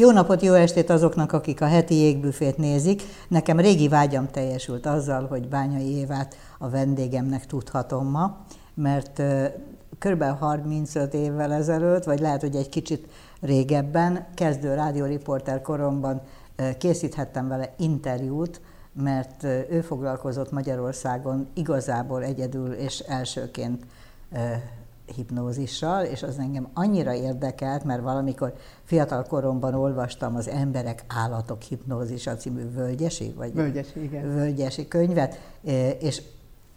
Jó napot, jó estét azoknak, akik a heti jégbüfét nézik. Nekem régi vágyam teljesült azzal, hogy Bányai Évát a vendégemnek tudhatom ma, mert kb. 35 évvel ezelőtt, vagy lehet, hogy egy kicsit régebben, kezdő rádióriporter koromban készíthettem vele interjút, mert ő foglalkozott Magyarországon igazából egyedül és elsőként hipnózissal, és az engem annyira érdekelt, mert valamikor fiatal koromban olvastam az Emberek Állatok Hipnózisa című Völgyesi, vagy Völgyesi, igen. Völgyesi könyvet, és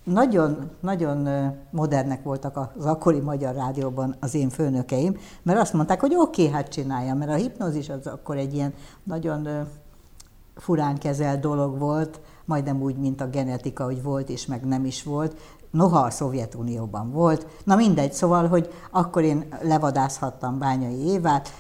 nagyon, nagyon modernek voltak az akkori magyar rádióban az én főnökeim, mert azt mondták, hogy oké, okay, hát csinálja, mert a hipnózis az akkor egy ilyen nagyon furán kezelt dolog volt, majdnem úgy, mint a genetika, hogy volt és meg nem is volt, noha a Szovjetunióban volt. Na mindegy, szóval, hogy akkor én levadázhattam Bányai Évát,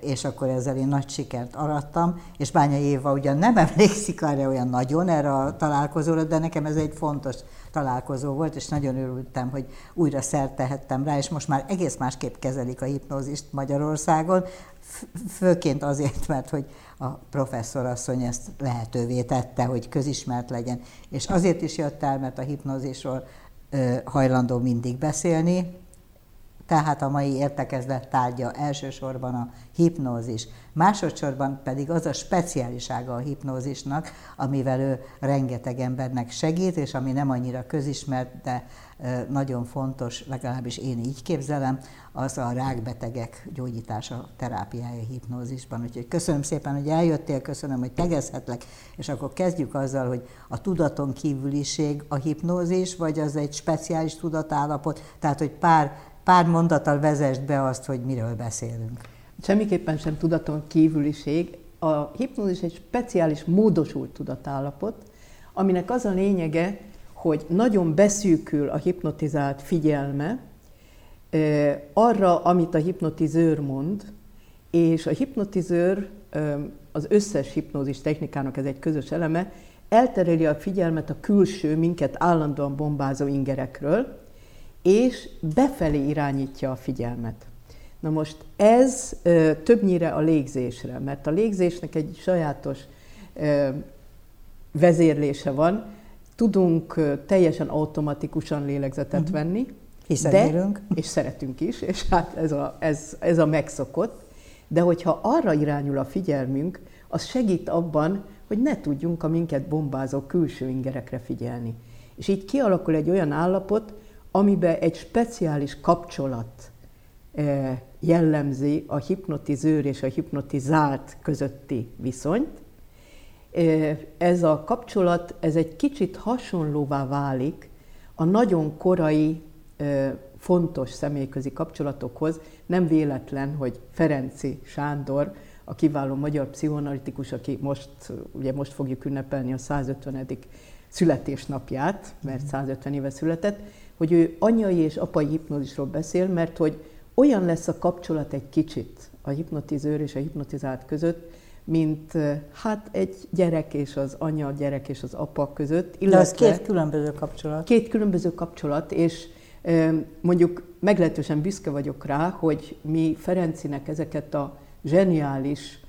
és akkor ezzel én nagy sikert arattam, és Bányai Éva ugyan nem emlékszik arra olyan nagyon erre a találkozóra, de nekem ez egy fontos találkozó volt, és nagyon örültem, hogy újra szert rá, és most már egész másképp kezelik a hipnózist Magyarországon, főként azért, mert hogy a professzorasszony ezt lehetővé tette, hogy közismert legyen. És azért is jött el, mert a hipnózisról hajlandó mindig beszélni, tehát a mai értekezlet tárgya elsősorban a hipnózis, másodszorban pedig az a speciálisága a hipnózisnak, amivel ő rengeteg embernek segít, és ami nem annyira közismert, de nagyon fontos, legalábbis én így képzelem, az a rákbetegek gyógyítása, terápiája hipnózisban. Úgyhogy köszönöm szépen, hogy eljöttél, köszönöm, hogy tegezhetlek, és akkor kezdjük azzal, hogy a tudaton kívüliség a hipnózis, vagy az egy speciális tudatállapot, tehát hogy pár, pár mondattal vezest be azt, hogy miről beszélünk. Semmiképpen sem tudaton kívüliség. A hipnózis egy speciális módosult tudatállapot, aminek az a lényege, hogy nagyon beszűkül a hipnotizált figyelme arra, amit a hipnotizőr mond, és a hipnotizőr az összes hipnózis technikának ez egy közös eleme, eltereli a figyelmet a külső, minket állandóan bombázó ingerekről, és befelé irányítja a figyelmet. Na most ez ö, többnyire a légzésre, mert a légzésnek egy sajátos ö, vezérlése van, tudunk teljesen automatikusan lélegzetet uh-huh. venni, hiszen de, érünk. és szeretünk is, és hát ez a, ez, ez a megszokott, de hogyha arra irányul a figyelmünk, az segít abban, hogy ne tudjunk a minket bombázó külső ingerekre figyelni. És így kialakul egy olyan állapot, amiben egy speciális kapcsolat jellemzi a hipnotizőr és a hipnotizált közötti viszonyt, ez a kapcsolat, ez egy kicsit hasonlóvá válik a nagyon korai, fontos személyközi kapcsolatokhoz. Nem véletlen, hogy Ferenci Sándor, a kiváló magyar pszichoanalitikus, aki most, ugye most fogjuk ünnepelni a 150. születésnapját, mert 150 éve született, hogy ő anyai és apai hipnózisról beszél, mert hogy olyan lesz a kapcsolat egy kicsit a hipnotizőr és a hipnotizált között, mint hát egy gyerek és az anya, a gyerek és az apa között. Illetve De az két különböző kapcsolat. Két különböző kapcsolat, és mondjuk meglehetősen büszke vagyok rá, hogy mi Ferencinek ezeket a zseniális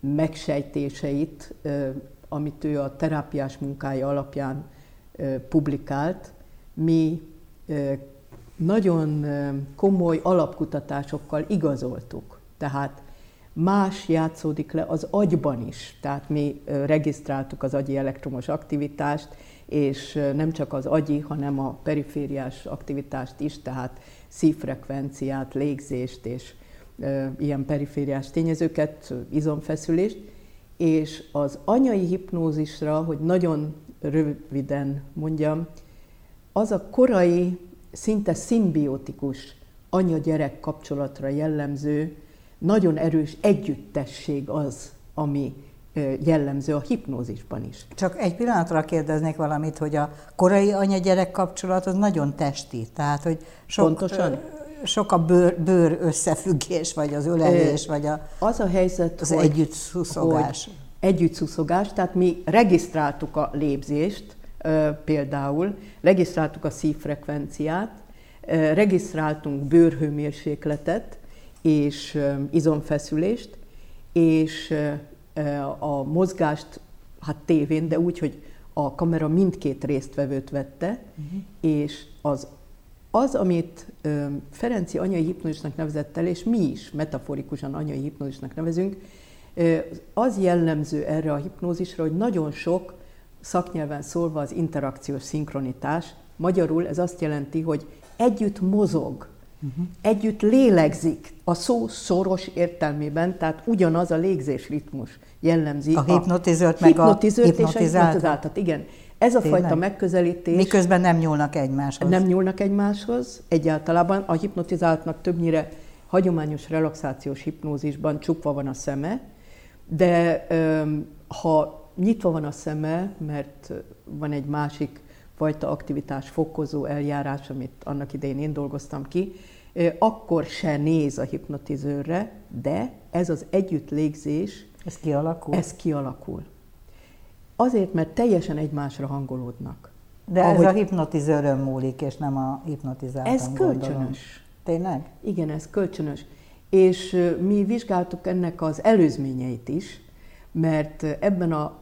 megsejtéseit, amit ő a terápiás munkája alapján publikált, mi nagyon komoly alapkutatásokkal igazoltuk. Tehát más játszódik le az agyban is. Tehát mi regisztráltuk az agyi elektromos aktivitást, és nem csak az agyi, hanem a perifériás aktivitást is, tehát szívfrekvenciát, légzést és ilyen perifériás tényezőket, izomfeszülést, és az anyai hipnózisra, hogy nagyon röviden mondjam, az a korai, szinte szimbiotikus anya-gyerek kapcsolatra jellemző nagyon erős együttesség az, ami jellemző a hipnózisban is. Csak egy pillanatra kérdeznék valamit, hogy a korai anya-gyerek kapcsolat az nagyon testi, tehát hogy sok, Pontosan? sok a bőr, bőr összefüggés, vagy az ölelés, vagy a, az a helyzet, az hogy, együtt szuszogás. Együtt szuszogás, tehát mi regisztráltuk a lépzést, például, regisztráltuk a szívfrekvenciát, regisztráltunk bőrhőmérsékletet, és izomfeszülést, és a mozgást, hát tévén, de úgy, hogy a kamera mindkét résztvevőt vette, uh-huh. és az, az, amit Ferenci anyai hipnózisnak nevezett el, és mi is metaforikusan anyai hipnózisnak nevezünk, az jellemző erre a hipnózisra, hogy nagyon sok szaknyelven szólva az interakciós szinkronitás. Magyarul ez azt jelenti, hogy együtt mozog, uh-huh. együtt lélegzik a szó szoros értelmében, tehát ugyanaz a légzés ritmus jellemzi. A hipnotizőrt meg a hipnotizáltat. Igen. Ez a Tényleg? fajta megközelítés... Miközben nem nyúlnak egymáshoz. Nem nyúlnak egymáshoz. Egyáltalában a hipnotizáltnak többnyire hagyományos relaxációs hipnózisban csukva van a szeme, de ha nyitva van a szeme, mert van egy másik fajta aktivitás fokozó eljárás, amit annak idején én dolgoztam ki, akkor se néz a hipnotizőrre, de ez az együtt légzés, ez kialakul? Ez kialakul. Azért, mert teljesen egymásra hangolódnak. De Ahogy... ez a hipnotizőrön múlik, és nem a hipnotizáltan Ez kölcsönös. Gondolom. Tényleg? Igen, ez kölcsönös. És mi vizsgáltuk ennek az előzményeit is, mert ebben a,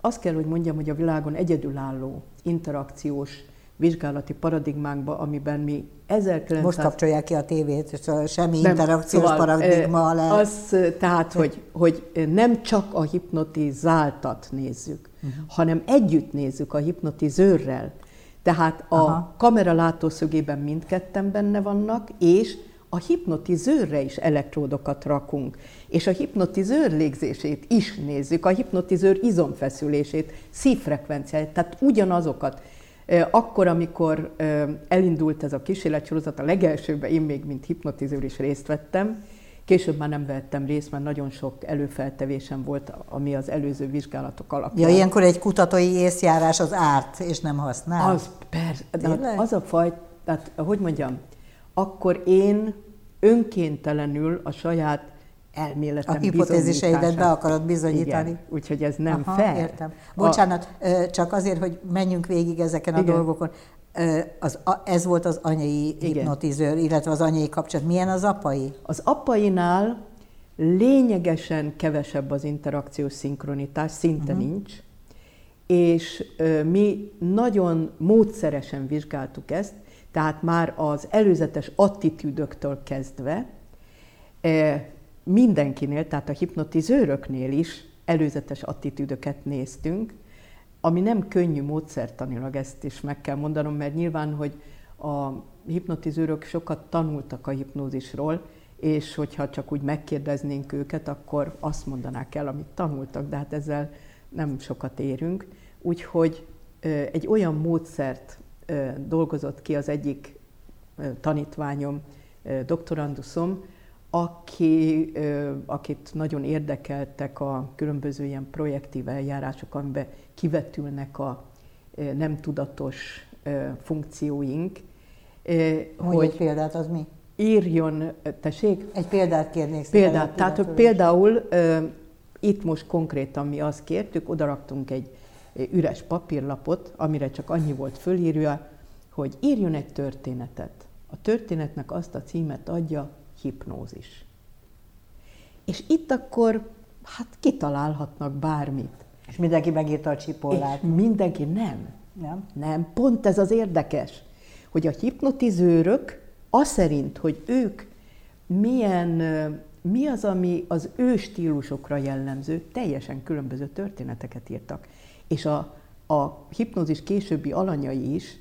azt kell, hogy mondjam, hogy a világon egyedülálló interakciós vizsgálati paradigmánkba, amiben mi 1900... Most kapcsolják ki a tévét, szóval semmi nem, interakciós szóval, paradigma le. Az, tehát, hogy, hogy nem csak a hipnotizáltat nézzük, uh-huh. hanem együtt nézzük a hipnotizőrrel. Tehát a Aha. kamera látószögében mindketten benne vannak, és a hipnotizőrre is elektródokat rakunk, és a hipnotizőr légzését is nézzük, a hipnotizőr izomfeszülését, szívfrekvenciáját, tehát ugyanazokat. Akkor, amikor elindult ez a kísérletsorozat, a legelsőben én még mint hipnotizőr is részt vettem, Később már nem vettem részt, mert nagyon sok előfeltevésem volt, ami az előző vizsgálatok alapján. Ja, ilyenkor egy kutatói észjárás az árt, és nem használ? Az persze. De az a faj, tehát hogy mondjam, akkor én önkéntelenül a saját elméletem A hipotéziseidet be akarod bizonyítani. Igen, úgyhogy ez nem Aha, fair. Értem. Bocsánat, a... csak azért, hogy menjünk végig ezeken a Igen. dolgokon. Az, ez volt az anyai Igen. hipnotizőr, illetve az anyai kapcsolat. Milyen az apai? Az apainál lényegesen kevesebb az interakciós szinkronitás, szinte uh-huh. nincs, és mi nagyon módszeresen vizsgáltuk ezt, tehát már az előzetes attitűdöktől kezdve mindenkinél, tehát a hipnotizőröknél is előzetes attitűdöket néztünk, ami nem könnyű módszertanilag, ezt is meg kell mondanom, mert nyilván, hogy a hipnotizőrök sokat tanultak a hipnózisról, és hogyha csak úgy megkérdeznénk őket, akkor azt mondanák el, amit tanultak, de hát ezzel nem sokat érünk. Úgyhogy egy olyan módszert dolgozott ki az egyik tanítványom, doktoranduszom, aki, akit nagyon érdekeltek a különböző ilyen projektív eljárások, amiben kivetülnek a nem tudatos funkcióink. Mondj hogy egy példát, az mi? Írjon, tessék? Egy példát kérnék. Példát, tehát hogy például itt most konkrétan mi azt kértük, odaraktunk egy üres papírlapot, amire csak annyi volt fölírva, hogy írjon egy történetet. A történetnek azt a címet adja, hipnózis. És itt akkor, hát kitalálhatnak bármit. És mindenki megírta a csipollát. És mindenki nem. Nem? Nem, pont ez az érdekes, hogy a hipnotizőrök azt szerint, hogy ők milyen, mi az, ami az ő stílusokra jellemző, teljesen különböző történeteket írtak. És a, a hipnózis későbbi alanyai is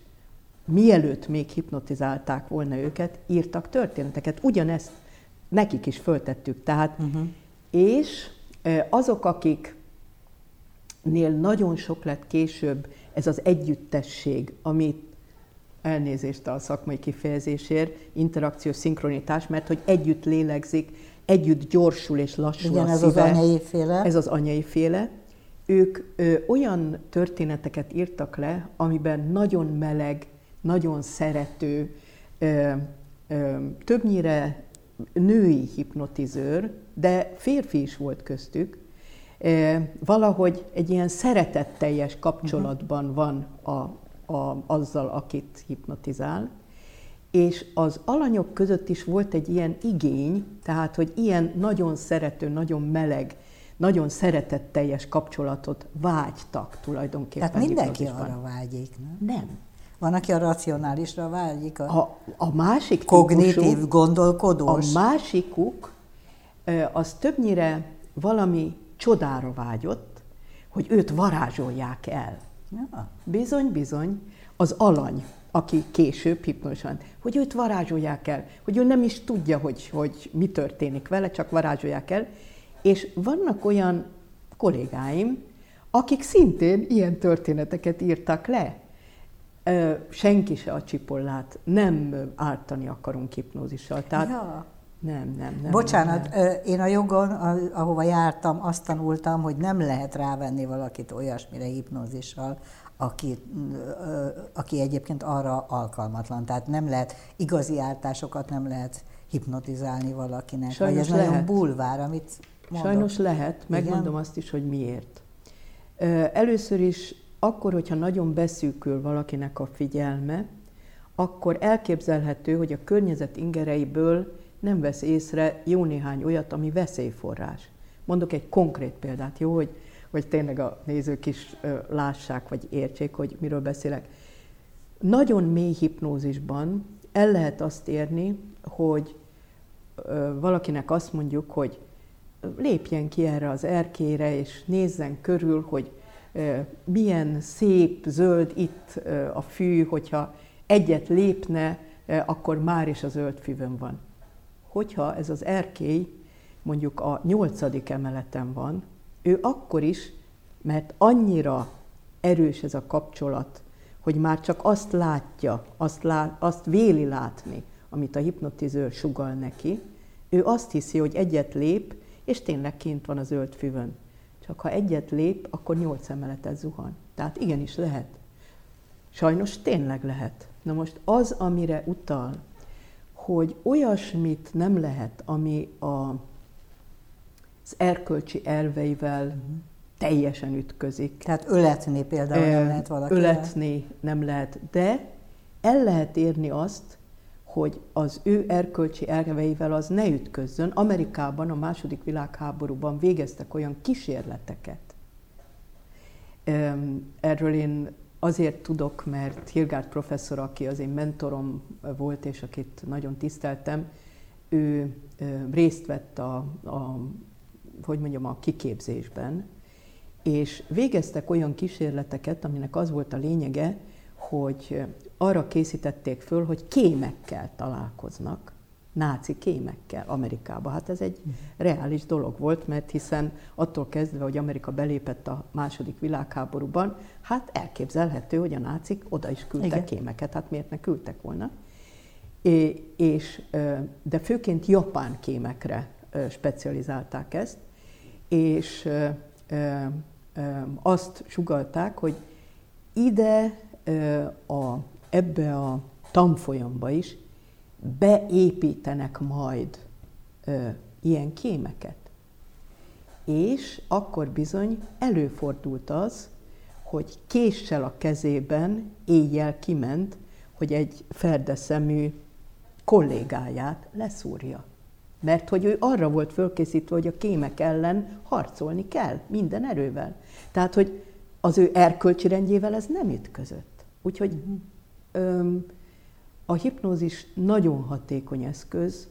mielőtt még hipnotizálták volna őket, írtak történeteket. Ugyanezt nekik is föltettük. Tehát, uh-huh. és azok, akiknél nagyon sok lett később ez az együttesség, amit elnézést a szakmai kifejezésért, interakciós szinkronitás, mert hogy együtt lélegzik, együtt gyorsul és lassul Igen, a ez szíve. az anyai féle. Ez az anyai féle. Ők ö, olyan történeteket írtak le, amiben nagyon meleg, nagyon szerető, többnyire női hipnotizőr, de férfi is volt köztük, valahogy egy ilyen szeretetteljes kapcsolatban van a, a, azzal, akit hipnotizál, és az alanyok között is volt egy ilyen igény, tehát, hogy ilyen nagyon szerető, nagyon meleg, nagyon szeretetteljes kapcsolatot vágytak tulajdonképpen. Tehát mindenki arra vágyik, nem? Nem. Van, aki a racionálisra vágyik, a, A, a másik kognitív, típusú, gondolkodós. a másikuk az többnyire valami csodára vágyott, hogy őt varázsolják el. Ja. Bizony, bizony, az alany, aki később hipnosan, hogy őt varázsolják el, hogy ő nem is tudja, hogy, hogy mi történik vele, csak varázsolják el. És vannak olyan kollégáim, akik szintén ilyen történeteket írtak le. Senki se a csipollát, nem ártani akarunk hipnózissal. Tehát Ja. nem, nem, nem. Bocsánat, Nem. én a jogon, ahova jártam, azt tanultam, hogy nem lehet rávenni valakit olyasmire hipnózissal, aki, aki egyébként arra alkalmatlan. Tehát nem lehet igazi ártásokat nem lehet hipnotizálni valakinek. Sajnos vagy ez nagyon lehet. bulvár, amit mondok. Sajnos lehet, megmondom azt is, hogy miért. Először is akkor, hogyha nagyon beszűkül valakinek a figyelme, akkor elképzelhető, hogy a környezet ingereiből nem vesz észre jó néhány olyat, ami veszélyforrás. Mondok egy konkrét példát, jó, hogy, hogy tényleg a nézők is lássák, vagy értsék, hogy miről beszélek. Nagyon mély hipnózisban el lehet azt érni, hogy valakinek azt mondjuk, hogy lépjen ki erre az erkére, és nézzen körül, hogy milyen szép, zöld itt a fű, hogyha egyet lépne, akkor már is a zöld füvön van. Hogyha ez az erkély mondjuk a nyolcadik emeleten van, ő akkor is, mert annyira erős ez a kapcsolat, hogy már csak azt látja, azt, lát, azt véli látni, amit a hipnotizőr sugal neki, ő azt hiszi, hogy egyet lép, és tényleg kint van a zöld füvön. Csak ha egyet lép, akkor nyolc emeletet zuhan. Tehát igenis lehet. Sajnos tényleg lehet. Na most az, amire utal, hogy olyasmit nem lehet, ami a, az erkölcsi elveivel teljesen ütközik. Tehát öletni például nem lehet valaki. Öletni nem lehet, de el lehet érni azt, hogy az ő erkölcsi elveivel az ne ütközzön. Amerikában a második világháborúban végeztek olyan kísérleteket. Erről én azért tudok, mert Hilgárd professzor, aki az én mentorom volt, és akit nagyon tiszteltem, ő részt vett a, a, hogy mondjam, a kiképzésben, és végeztek olyan kísérleteket, aminek az volt a lényege, hogy arra készítették föl, hogy kémekkel találkoznak, náci kémekkel Amerikába. Hát ez egy reális dolog volt, mert hiszen attól kezdve, hogy Amerika belépett a második világháborúban, hát elképzelhető, hogy a nácik oda is küldtek Igen. kémeket, hát miért ne küldtek volna. É, és, de főként japán kémekre specializálták ezt, és azt sugalták, hogy ide a, ebbe a tanfolyamba is beépítenek majd ö, ilyen kémeket. És akkor bizony előfordult az, hogy késsel a kezében éjjel kiment, hogy egy ferdeszemű kollégáját leszúrja. Mert hogy ő arra volt fölkészítve, hogy a kémek ellen harcolni kell minden erővel. Tehát, hogy az ő erkölcsi rendjével ez nem ütközött. Úgyhogy öm, a hipnózis nagyon hatékony eszköz,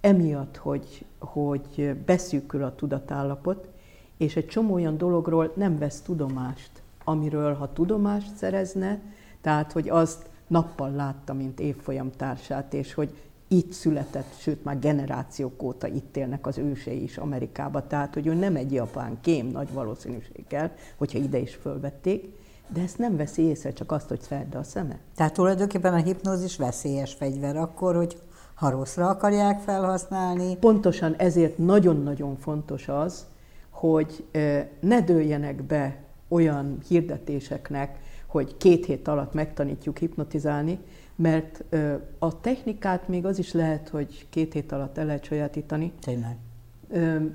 emiatt, hogy, hogy beszűkül a tudatállapot, és egy csomó olyan dologról nem vesz tudomást, amiről ha tudomást szerezne, tehát hogy azt nappal látta, mint évfolyam társát, és hogy itt született, sőt már generációk óta itt élnek az ősei is Amerikába, tehát hogy ő nem egy japán kém nagy valószínűséggel, hogyha ide is fölvették, de ezt nem veszi észre, csak azt, hogy szerde a szeme. Tehát tulajdonképpen a hipnózis veszélyes fegyver akkor, hogy ha rosszra akarják felhasználni, Pontosan ezért nagyon-nagyon fontos az, hogy ne dőljenek be olyan hirdetéseknek, hogy két hét alatt megtanítjuk hipnotizálni, mert a technikát még az is lehet, hogy két hét alatt el lehet sajátítani. tényleg.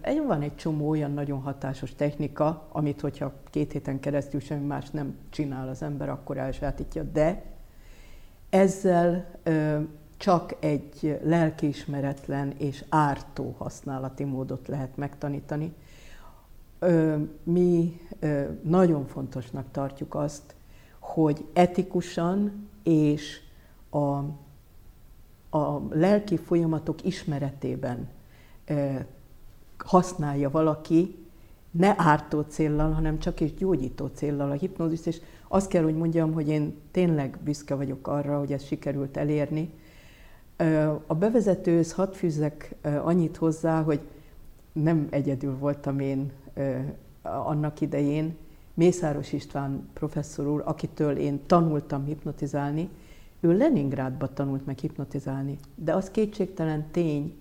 Egy- Van egy csomó olyan nagyon hatásos technika, amit hogyha két héten keresztül semmi más nem csinál az ember, akkor elsajátítja, de ezzel csak egy lelkiismeretlen és ártó használati módot lehet megtanítani. Mi nagyon fontosnak tartjuk azt, hogy etikusan és a, a lelki folyamatok ismeretében használja valaki ne ártó céllal, hanem csak is gyógyító céllal a hipnózis, és azt kell, hogy mondjam, hogy én tényleg büszke vagyok arra, hogy ezt sikerült elérni. A bevezetőhöz hadd fűzzek annyit hozzá, hogy nem egyedül voltam én annak idején, Mészáros István professzor úr, akitől én tanultam hipnotizálni, ő Leningrádba tanult meg hipnotizálni. De az kétségtelen tény,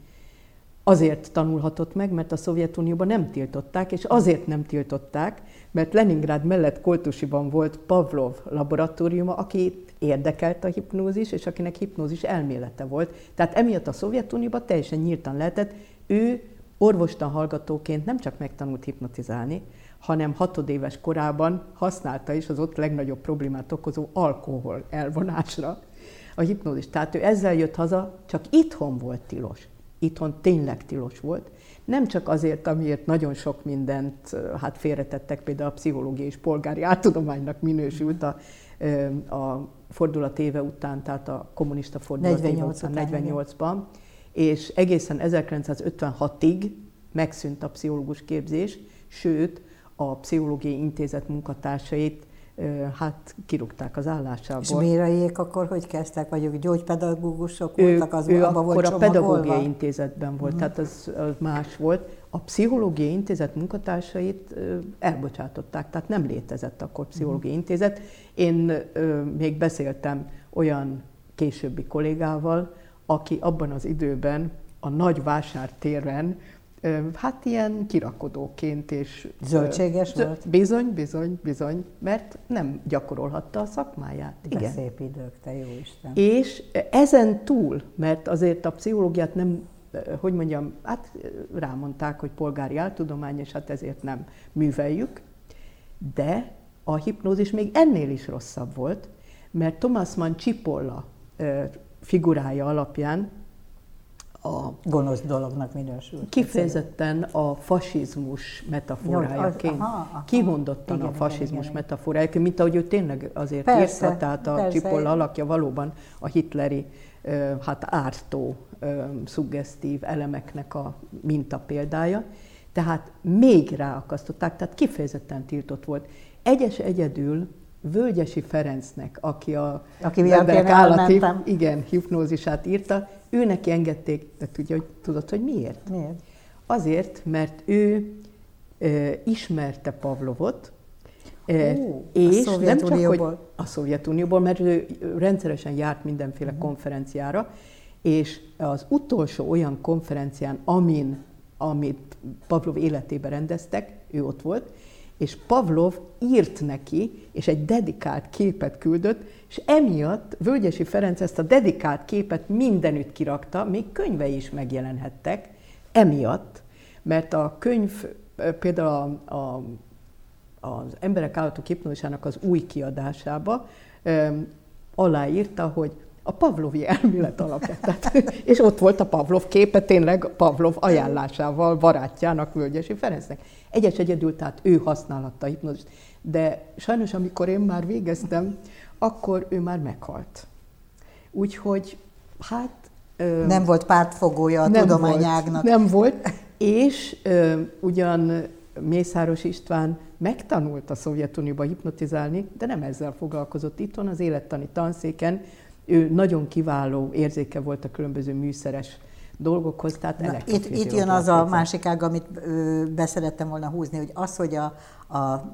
azért tanulhatott meg, mert a Szovjetunióban nem tiltották, és azért nem tiltották, mert Leningrád mellett Koltusiban volt Pavlov laboratóriuma, aki érdekelt a hipnózis, és akinek hipnózis elmélete volt. Tehát emiatt a Szovjetunióban teljesen nyíltan lehetett. Ő orvostan hallgatóként nem csak megtanult hipnotizálni, hanem hatodéves korában használta is az ott legnagyobb problémát okozó alkohol elvonásra a hipnózis. Tehát ő ezzel jött haza, csak itthon volt tilos. Itthon tényleg tilos volt. Nem csak azért, amiért nagyon sok mindent hát félretettek, például a pszichológiai és polgári áttudománynak minősült a, a fordulat éve után, tehát a kommunista fordulat 48 éve után, 48-ban, és egészen 1956-ig megszűnt a pszichológus képzés, sőt, a Pszichológiai Intézet munkatársait hát kirúgták az állásából. És Méraiék akkor hogy kezdtek, vagy ők gyógypedagógusok voltak, az ő akkor volt a Pedagógiai Intézetben volt, mm. tehát az, az más volt. A Pszichológiai Intézet munkatársait elbocsátották, tehát nem létezett akkor Pszichológiai mm. Intézet. Én még beszéltem olyan későbbi kollégával, aki abban az időben a nagy vásártéren hát ilyen kirakodóként és... Zöldséges zöld, volt? Bizony, bizony, bizony, mert nem gyakorolhatta a szakmáját. De Igen. szép idők, te jó Isten. És ezen túl, mert azért a pszichológiát nem, hogy mondjam, hát rámondták, hogy polgári áltudomány, és hát ezért nem műveljük, de a hipnózis még ennél is rosszabb volt, mert Thomas Mann Csipolla figurája alapján a gonosz dolognak minősül. Kifejezetten a fasizmus metaforájaként, kimondottan igen, a fasizmus igen, igen. metaforájaként, mint ahogy ő tényleg azért persze, írta, tehát a Csipolla alakja valóban a hitleri hát ártó, szuggesztív elemeknek a minta példája. Tehát még ráakasztották, tehát kifejezetten tiltott volt. Egyes egyedül Völgyesi Ferencnek, aki a aki emberek állati igen, hipnózisát írta, ő neki engedték, de tudja, hogy, tudod, hogy miért? Miért? Azért, mert ő e, ismerte Pavlovot, e, Ó, és a nem csak, hogy a Szovjetunióból, mert ő rendszeresen járt mindenféle uh-huh. konferenciára, és az utolsó olyan konferencián, amin, amit Pavlov életében rendeztek, ő ott volt, és Pavlov írt neki, és egy dedikált képet küldött, és emiatt Völgyesi Ferenc ezt a dedikált képet mindenütt kirakta, még könyvei is megjelenhettek, emiatt, mert a könyv, például a, a, az Emberek állatok hipnózisának az új kiadásába aláírta, hogy a Pavlovi elmélet alapján. Tehát, és ott volt a Pavlov képe, tényleg Pavlov ajánlásával barátjának, Völgyesi Ferencnek. Egyes egyedül, tehát ő használhatta hipnózist. De sajnos, amikor én már végeztem, akkor ő már meghalt. Úgyhogy, hát... Nem volt pártfogója a nem tudományágnak. Volt, nem volt, és ö, ugyan Mészáros István megtanult a Szovjetunióba hipnotizálni, de nem ezzel foglalkozott itthon, az élettani tanszéken. Ő nagyon kiváló érzéke volt a különböző műszeres dolgokhoz, tehát Na, itt, itt jön az a másik ág, amit beszerettem volna húzni, hogy az, hogy a, a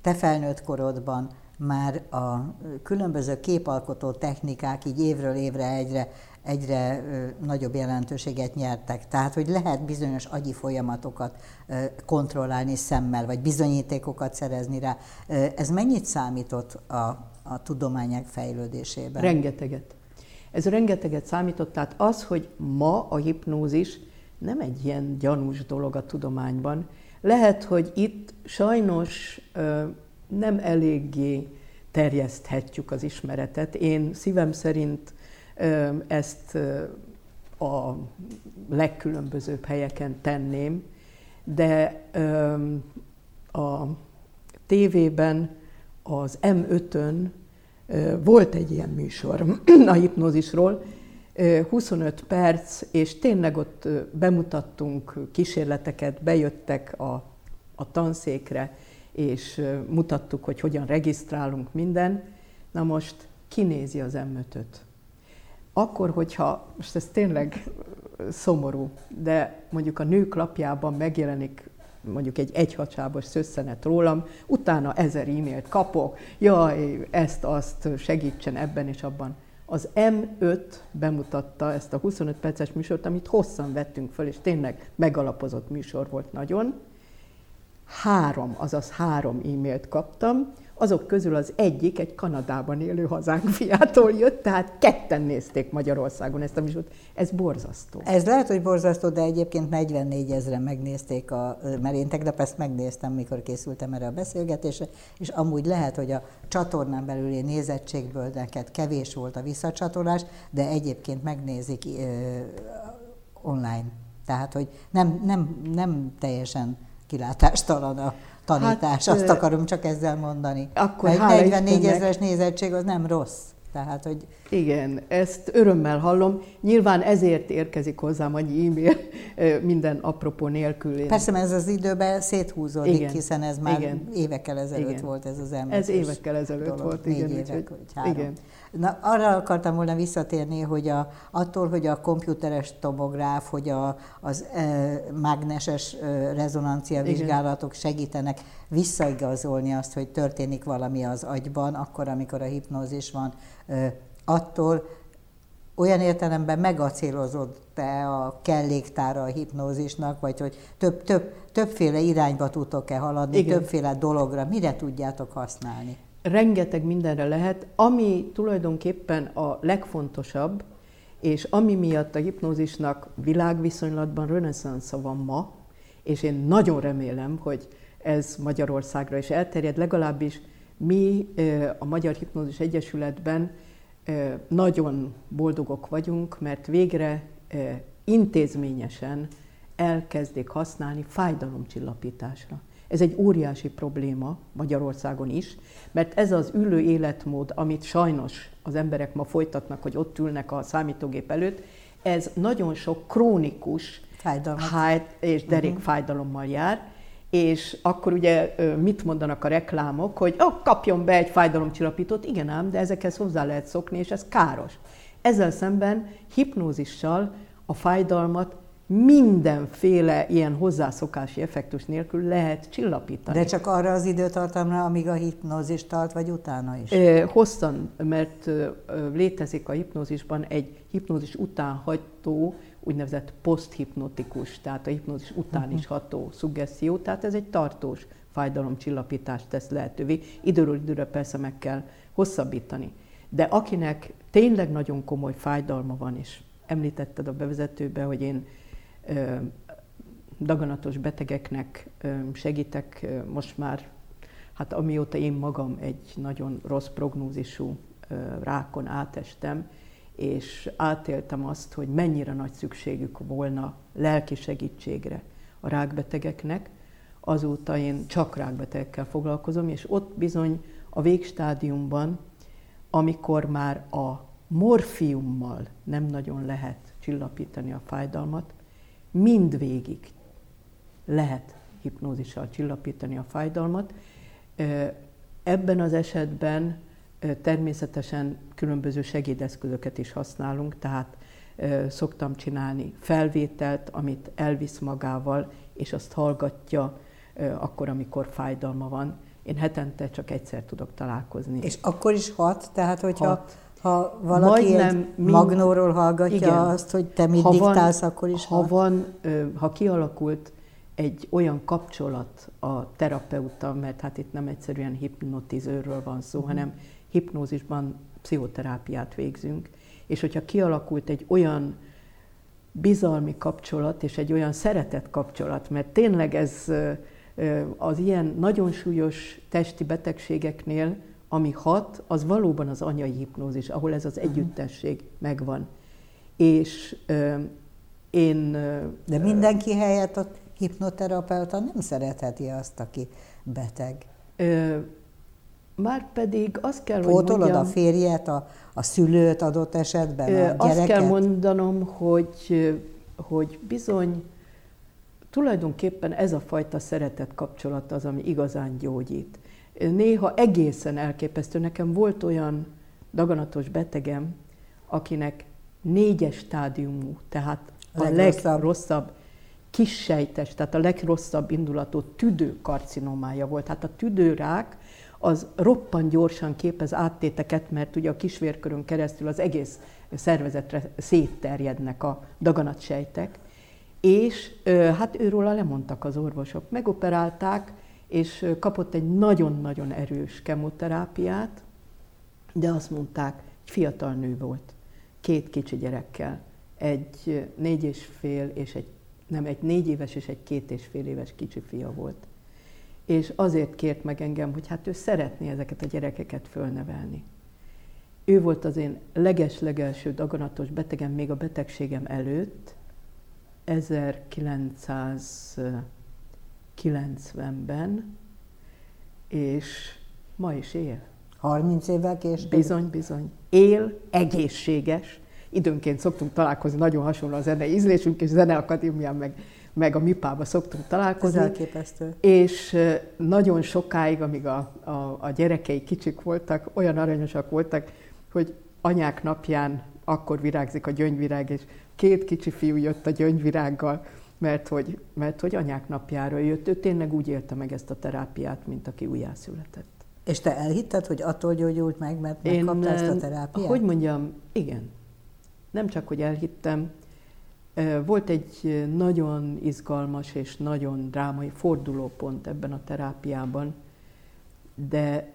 te felnőtt korodban már a különböző képalkotó technikák így évről évre egyre, egyre nagyobb jelentőséget nyertek. Tehát, hogy lehet bizonyos agyi folyamatokat kontrollálni szemmel, vagy bizonyítékokat szerezni rá. Ez mennyit számított a, a tudományok fejlődésében? Rengeteget. Ez rengeteget számított, tehát az, hogy ma a hipnózis nem egy ilyen gyanús dolog a tudományban. Lehet, hogy itt sajnos nem eléggé terjeszthetjük az ismeretet. Én szívem szerint ezt a legkülönbözőbb helyeken tenném, de a tévében az M5-ön volt egy ilyen műsor a hipnózisról, 25 perc, és tényleg ott bemutattunk kísérleteket, bejöttek a, a tanszékre, és mutattuk, hogy hogyan regisztrálunk minden. Na most kinézi az m Akkor, hogyha, most ez tényleg szomorú, de mondjuk a nők lapjában megjelenik mondjuk egy egyhacsábos szösszenet rólam, utána ezer e-mailt kapok, jaj, ezt, azt, segítsen ebben és abban. Az M5 bemutatta ezt a 25 perces műsort, amit hosszan vettünk föl, és tényleg megalapozott műsor volt nagyon. Három, azaz három e-mailt kaptam, azok közül az egyik egy Kanadában élő hazánk fiától jött, tehát ketten nézték Magyarországon ezt a műsort. Ez borzasztó. Ez lehet, hogy borzasztó, de egyébként 44 ezeren megnézték, a, mert én tegnap ezt megnéztem, mikor készültem erre a beszélgetésre, és amúgy lehet, hogy a csatornán belüli nézettségből neked kevés volt a visszacsatolás, de egyébként megnézik ö, online. Tehát, hogy nem, nem, nem teljesen kilátástalan a tanítás, hát, azt akarom csak ezzel mondani. Akkor egy 44 ezeres nézettség az nem rossz. Tehát, hogy... Igen, ezt örömmel hallom. Nyilván ezért érkezik hozzám annyi e-mail minden apropó nélkül. Én... Persze, ez az időben széthúzódik, igen, hiszen ez már igen, évekkel ezelőtt igen. volt ez az ember. Ez évekkel ezelőtt dolog, volt, igen. Négy évek, vagy három. Igen. Na, arra akartam volna visszatérni, hogy a, attól, hogy a komputeres tomográf, hogy a, az e, mágneses e, rezonancia vizsgálatok segítenek visszaigazolni azt, hogy történik valami az agyban, akkor, amikor a hipnózis van, e, attól olyan értelemben megacélozott-e a kelléktára a hipnózisnak, vagy hogy több, több, többféle irányba tudtok-e haladni, Igen. többféle dologra, mire tudjátok használni? rengeteg mindenre lehet, ami tulajdonképpen a legfontosabb, és ami miatt a hipnózisnak világviszonylatban reneszánsza van ma, és én nagyon remélem, hogy ez Magyarországra is elterjed, legalábbis mi a Magyar Hipnózis Egyesületben nagyon boldogok vagyunk, mert végre intézményesen elkezdik használni fájdalomcsillapításra. Ez egy óriási probléma Magyarországon is, mert ez az ülő életmód, amit sajnos az emberek ma folytatnak, hogy ott ülnek a számítógép előtt, ez nagyon sok krónikus háj és derékfájdalommal mhm. jár, és akkor ugye mit mondanak a reklámok, hogy oh, kapjon be egy fájdalomcsillapítót, igen ám, de ezekhez hozzá lehet szokni, és ez káros. Ezzel szemben hipnózissal a fájdalmat mindenféle ilyen hozzászokási effektus nélkül lehet csillapítani. De csak arra az időtartamra, amíg a hipnózis tart, vagy utána is? Hosszan, mert létezik a hipnózisban egy hipnózis után hagytó, úgynevezett poszthipnotikus, tehát a hipnózis után uh-huh. is ható szuggesztió, tehát ez egy tartós fájdalomcsillapítást tesz lehetővé. Időről időre persze meg kell hosszabbítani. De akinek tényleg nagyon komoly fájdalma van, és említetted a bevezetőbe, hogy én daganatos betegeknek segítek most már, hát amióta én magam egy nagyon rossz prognózisú rákon átestem, és átéltem azt, hogy mennyire nagy szükségük volna lelki segítségre a rákbetegeknek. Azóta én csak rákbetegekkel foglalkozom, és ott bizony a végstádiumban, amikor már a morfiummal nem nagyon lehet csillapítani a fájdalmat, mindvégig lehet hipnózissal csillapítani a fájdalmat. Ebben az esetben természetesen különböző segédeszközöket is használunk, tehát szoktam csinálni felvételt, amit elvisz magával, és azt hallgatja akkor, amikor fájdalma van. Én hetente csak egyszer tudok találkozni. És akkor is hat? Tehát, hogyha hat. Ha valaki Majdnem egy mind... magnóról hallgatja igen. azt, hogy te mit ha diktálsz, van, akkor is ha van. van, ha kialakult egy olyan kapcsolat a terapeuta, mert hát itt nem egyszerűen hipnotizőrről van szó, uh-huh. hanem hipnózisban pszichoterápiát végzünk, és hogyha kialakult egy olyan bizalmi kapcsolat és egy olyan szeretett kapcsolat, mert tényleg ez az ilyen nagyon súlyos testi betegségeknél ami hat, az valóban az anyai hipnózis, ahol ez az mhm. együttesség megvan. És ö, én... De mindenki helyett a hipnoterapeuta nem szeretheti azt, aki beteg. Ö, már pedig azt kell, Pótolod hogy mondjam... a férjet, a, a szülőt adott esetben, a gyereket? Azt kell mondanom, hogy, hogy bizony tulajdonképpen ez a fajta szeretet kapcsolat az, ami igazán gyógyít. Néha egészen elképesztő. Nekem volt olyan daganatos betegem, akinek négyes stádiumú, tehát a, a legrosszabb, legrosszabb kissejtes, tehát a legrosszabb indulatú tüdőkarcinomája volt. Tehát a tüdőrák az roppant gyorsan képez áttéteket, mert ugye a kisvérkörön keresztül az egész szervezetre szétterjednek a daganatsejtek, és hát őróla lemondtak az orvosok. Megoperálták, és kapott egy nagyon-nagyon erős kemoterápiát, de azt mondták, egy fiatal nő volt, két kicsi gyerekkel, egy négy és fél és egy, nem, egy négy éves és egy két és fél éves kicsi fia volt. És azért kért meg engem, hogy hát ő szeretné ezeket a gyerekeket fölnevelni. Ő volt az én leges-legelső daganatos betegem még a betegségem előtt, 1990-ben, és ma is él. 30 évvel később? Bizony, bizony. Él, egészséges. Időnként szoktunk találkozni, nagyon hasonló a zene ízlésünk, és zeneakadémián meg, meg a MIPA-ba szoktunk találkozni. Ez elképesztő. És nagyon sokáig, amíg a, a, a gyerekei kicsik voltak, olyan aranyosak voltak, hogy anyák napján akkor virágzik a gyöngyvirág, és két kicsi fiú jött a gyöngyvirággal, mert hogy, mert hogy anyák napjára jött. Ő tényleg úgy élte meg ezt a terápiát, mint aki újjászületett. És te elhitted, hogy attól gyógyult meg, mert megkapta Én, ezt a terápiát? Hogy mondjam, igen. Nem csak, hogy elhittem, volt egy nagyon izgalmas és nagyon drámai fordulópont ebben a terápiában, de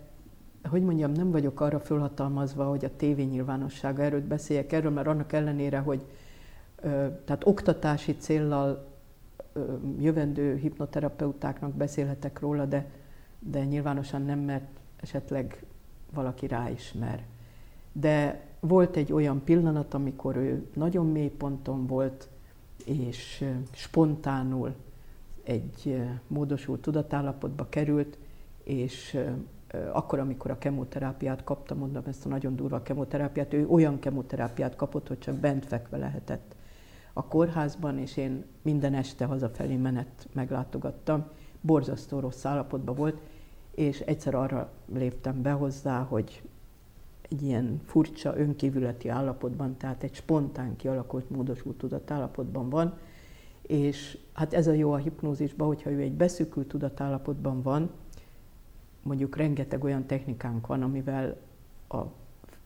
hogy mondjam, nem vagyok arra fölhatalmazva, hogy a tévé nyilvánossága erőt beszéljek erről, mert annak ellenére, hogy tehát oktatási céllal jövendő hipnoterapeutáknak beszélhetek róla, de, de nyilvánosan nem, mert esetleg valaki ráismer. De volt egy olyan pillanat, amikor ő nagyon mély ponton volt, és spontánul egy módosult tudatállapotba került, és akkor, amikor a kemoterápiát kapta, mondom ezt a nagyon durva kemoterápiát, ő olyan kemoterápiát kapott, hogy csak bent fekve lehetett a kórházban, és én minden este hazafelé menet meglátogattam. Borzasztó rossz állapotban volt, és egyszer arra léptem be hozzá, hogy egy ilyen furcsa önkívületi állapotban, tehát egy spontán kialakult, módosult tudatállapotban van, és hát ez a jó a hipnózisban, hogyha ő egy beszűkült tudatállapotban van, mondjuk rengeteg olyan technikánk van, amivel a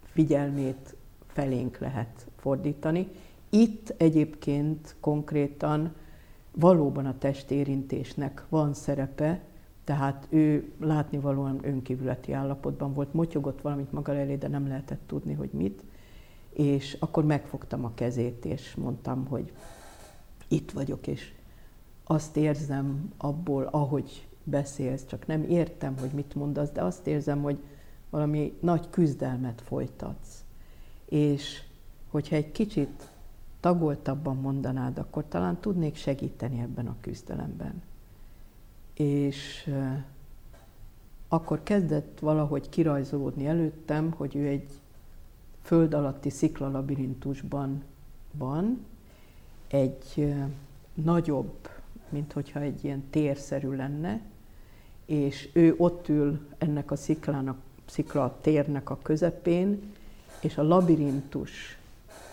figyelmét felénk lehet fordítani. Itt egyébként konkrétan valóban a testérintésnek van szerepe, tehát ő látnivalóan önkívületi állapotban volt, motyogott valamit maga elé, de nem lehetett tudni, hogy mit. És akkor megfogtam a kezét, és mondtam, hogy itt vagyok, és azt érzem abból, ahogy beszélsz, csak nem értem, hogy mit mondasz, de azt érzem, hogy valami nagy küzdelmet folytatsz. És hogyha egy kicsit tagoltabban mondanád, akkor talán tudnék segíteni ebben a küzdelemben. És akkor kezdett valahogy kirajzolódni előttem, hogy ő egy föld alatti sziklalabirintusban van, egy nagyobb, mint hogyha egy ilyen térszerű lenne, és ő ott ül ennek a sziklának, szikla térnek a közepén, és a labirintus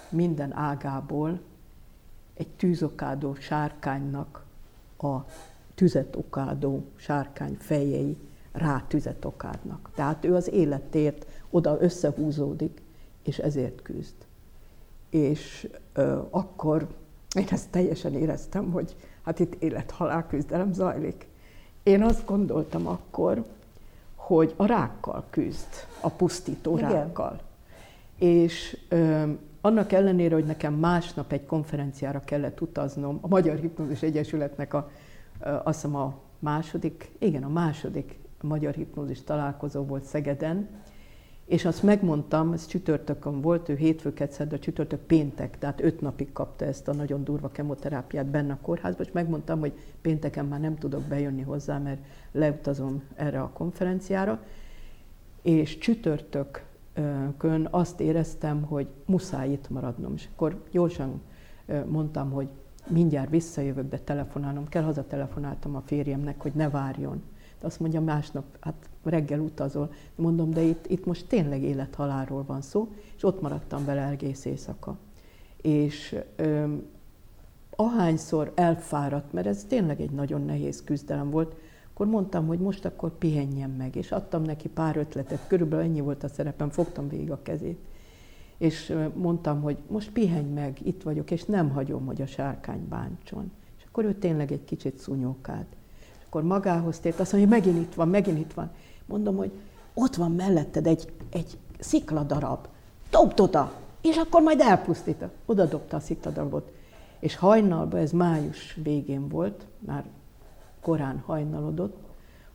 minden ágából egy tűzokádó sárkánynak a tüzet okádó sárkány fejei rá tüzet okádnak. Tehát ő az életért oda összehúzódik, és ezért küzd. És ö, akkor én ezt teljesen éreztem, hogy hát itt élet-halál küzdelem zajlik. Én azt gondoltam akkor, hogy a rákkal küzd, a pusztító Igen. rákkal. És ö, annak ellenére, hogy nekem másnap egy konferenciára kellett utaznom, a Magyar Hipnózis Egyesületnek a, azt hiszem a második, igen, a második magyar hipnózis találkozó volt Szegeden, és azt megmondtam, ez csütörtökön volt, ő hétfőket szed, a csütörtök péntek, tehát öt napig kapta ezt a nagyon durva kemoterápiát benne a kórházban, és megmondtam, hogy pénteken már nem tudok bejönni hozzá, mert leutazom erre a konferenciára, és csütörtökön azt éreztem, hogy muszáj itt maradnom, és akkor gyorsan mondtam, hogy mindjárt visszajövök, de telefonálnom kell, hazatelefonáltam a férjemnek, hogy ne várjon. De azt mondja, másnap, hát reggel utazol. Mondom, de itt, itt most tényleg élethalálról van szó, és ott maradtam vele egész éjszaka. És öm, ahányszor elfáradt, mert ez tényleg egy nagyon nehéz küzdelem volt, akkor mondtam, hogy most akkor pihenjen meg, és adtam neki pár ötletet, körülbelül ennyi volt a szerepem, fogtam végig a kezét. És mondtam, hogy most pihenj meg, itt vagyok, és nem hagyom, hogy a sárkány bántson. És akkor ő tényleg egy kicsit szúnyókált. És akkor magához tért, azt mondja, hogy megint itt van, megint itt van. Mondom, hogy ott van melletted egy, egy szikladarab, dobd oda, és akkor majd elpusztít. Oda dobta a szikladarabot. És hajnalban, ez május végén volt, már korán hajnalodott,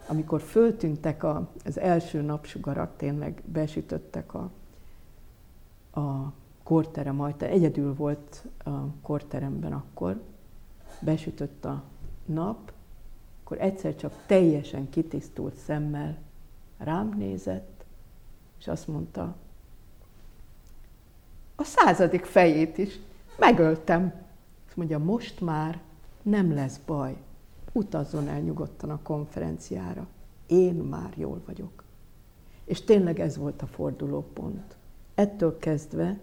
amikor föltűntek a, az első napsugarak, tényleg besütöttek a, a korterem ajta, egyedül volt a korteremben akkor, besütött a nap, akkor egyszer csak teljesen kitisztult szemmel rám nézett, és azt mondta, a századik fejét is megöltem. Azt mondja, most már nem lesz baj, utazzon el nyugodtan a konferenciára. Én már jól vagyok. És tényleg ez volt a fordulópont. Ettől kezdve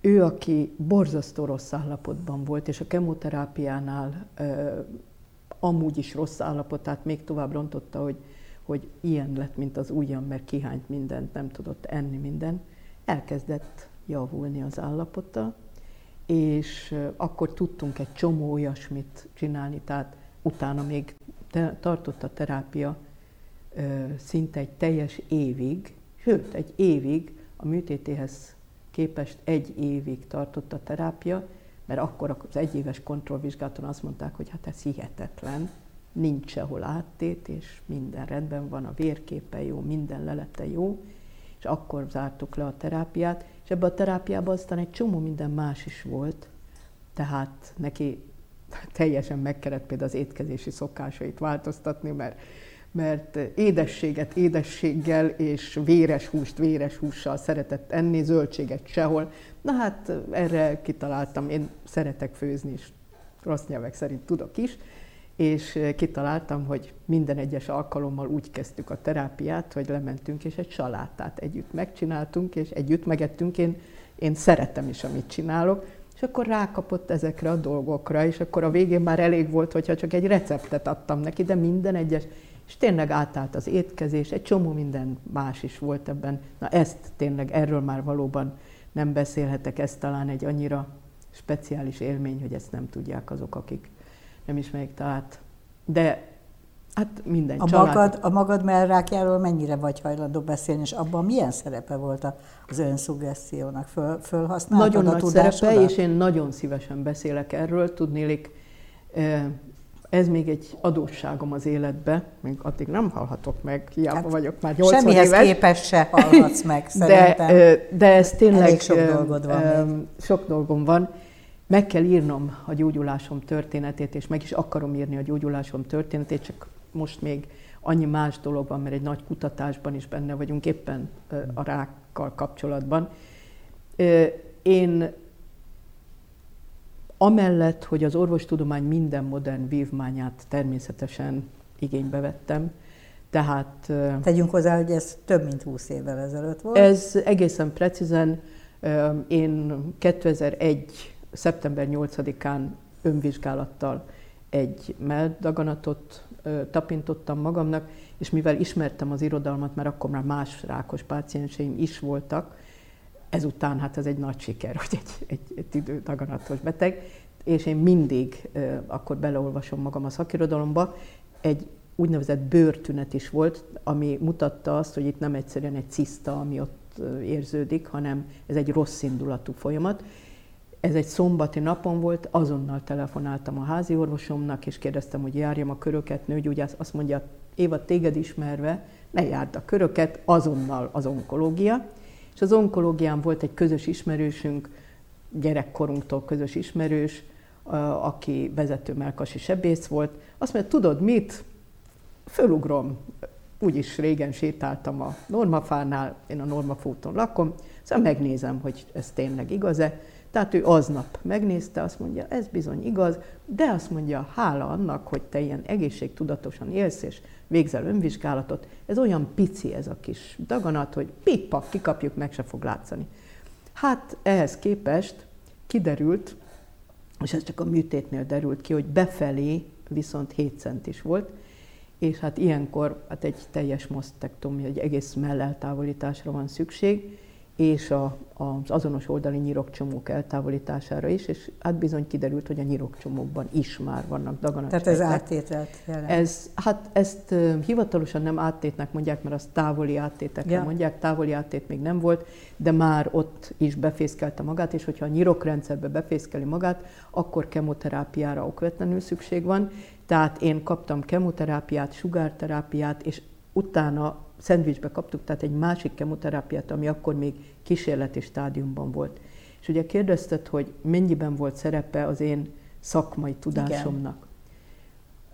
ő, aki borzasztó rossz állapotban volt, és a kemoterápiánál ö, amúgy is rossz állapotát még tovább rontotta, hogy, hogy ilyen lett, mint az ujjam, mert kihányt mindent, nem tudott enni mindent, elkezdett javulni az állapota, és akkor tudtunk egy csomó olyasmit csinálni, tehát utána még te, tartott a terápia szinte egy teljes évig, sőt, egy évig, a műtétéhez képest egy évig tartott a terápia, mert akkor az egyéves kontrollvizsgálaton azt mondták, hogy hát ez hihetetlen, nincs sehol áttét, és minden rendben van, a vérképe jó, minden lelete jó, és akkor zártuk le a terápiát, és ebbe a terápiában aztán egy csomó minden más is volt, tehát neki teljesen meg kellett például az étkezési szokásait változtatni, mert, mert édességet édességgel és véres húst véres hússal szeretett enni, zöldséget sehol. Na hát erre kitaláltam, én szeretek főzni, és rossz nyelvek szerint tudok is, és kitaláltam, hogy minden egyes alkalommal úgy kezdtük a terápiát, hogy lementünk, és egy salátát együtt megcsináltunk, és együtt megettünk. Én, én szeretem is, amit csinálok, és akkor rákapott ezekre a dolgokra, és akkor a végén már elég volt, hogyha csak egy receptet adtam neki, de minden egyes, és tényleg átállt az étkezés, egy csomó minden más is volt ebben. Na ezt tényleg, erről már valóban nem beszélhetek, ez talán egy annyira speciális élmény, hogy ezt nem tudják azok, akik nem ismerik, tehát, de hát minden a család... Magad, a magad mellrákjáról mennyire vagy hajlandó beszélni, és abban milyen szerepe volt az önszugessziónak? Föl, fölhasználtad Nagyon a nagy szerepe, és én nagyon szívesen beszélek erről. Tudnélik, ez még egy adósságom az életbe, még addig nem hallhatok meg, hiába hát vagyok már 80 semmihez éves. képes se hallhatsz meg, szerintem. De, de ez tényleg Elég sok dolgod van még. Sok dolgom van. Meg kell írnom a gyógyulásom történetét, és meg is akarom írni a gyógyulásom történetét, csak most még annyi más dolog van, mert egy nagy kutatásban is benne vagyunk éppen a rákkal kapcsolatban. Én amellett, hogy az orvostudomány minden modern vívmányát természetesen igénybe vettem, tehát... Tegyünk hozzá, hogy ez több mint 20 évvel ezelőtt volt. Ez egészen precízen. Én 2001 szeptember 8-án önvizsgálattal egy melldaganatot tapintottam magamnak, és mivel ismertem az irodalmat, mert akkor már más rákos pácienseim is voltak, ezután hát ez egy nagy siker, hogy egy, egy, egy idődaganatos beteg, és én mindig akkor beleolvasom magam a szakirodalomba, egy úgynevezett bőrtünet is volt, ami mutatta azt, hogy itt nem egyszerűen egy ciszta, ami ott érződik, hanem ez egy rossz indulatú folyamat, ez egy szombati napon volt, azonnal telefonáltam a házi orvosomnak, és kérdeztem, hogy járjam a köröket, nőgyógyász, azt mondja, Éva téged ismerve, ne járd a köröket, azonnal az onkológia. És az onkológián volt egy közös ismerősünk, gyerekkorunktól közös ismerős, aki vezető melkasi sebész volt. Azt mondja, tudod mit? Fölugrom, úgyis régen sétáltam a normafánál, én a normafúton lakom, szóval megnézem, hogy ez tényleg igaz-e. Tehát ő aznap megnézte, azt mondja, ez bizony igaz, de azt mondja, hála annak, hogy te ilyen egészségtudatosan élsz és végzel önvizsgálatot, ez olyan pici ez a kis daganat, hogy pippak, kikapjuk, meg se fog látszani. Hát ehhez képest kiderült, és ez csak a műtétnél derült ki, hogy befelé viszont 7 centis volt, és hát ilyenkor hát egy teljes masztektomia, egy egész melleltávolításra van szükség, és a, az azonos oldali nyirokcsomók eltávolítására is, és hát bizony kiderült, hogy a nyirokcsomókban is már vannak daganatok. Tehát ez áttételt jelent? Ez, hát ezt uh, hivatalosan nem áttétnek mondják, mert azt távoli áttétekre ja. mondják, távoli áttét még nem volt, de már ott is befészkelte magát, és hogyha a nyirokrendszerbe befészkeli magát, akkor kemoterápiára okvetlenül szükség van. Tehát én kaptam kemoterápiát, sugárterápiát, és utána szendvicsbe kaptuk, tehát egy másik kemoterápiát, ami akkor még kísérleti stádiumban volt. És ugye kérdezted, hogy mennyiben volt szerepe az én szakmai tudásomnak. Igen.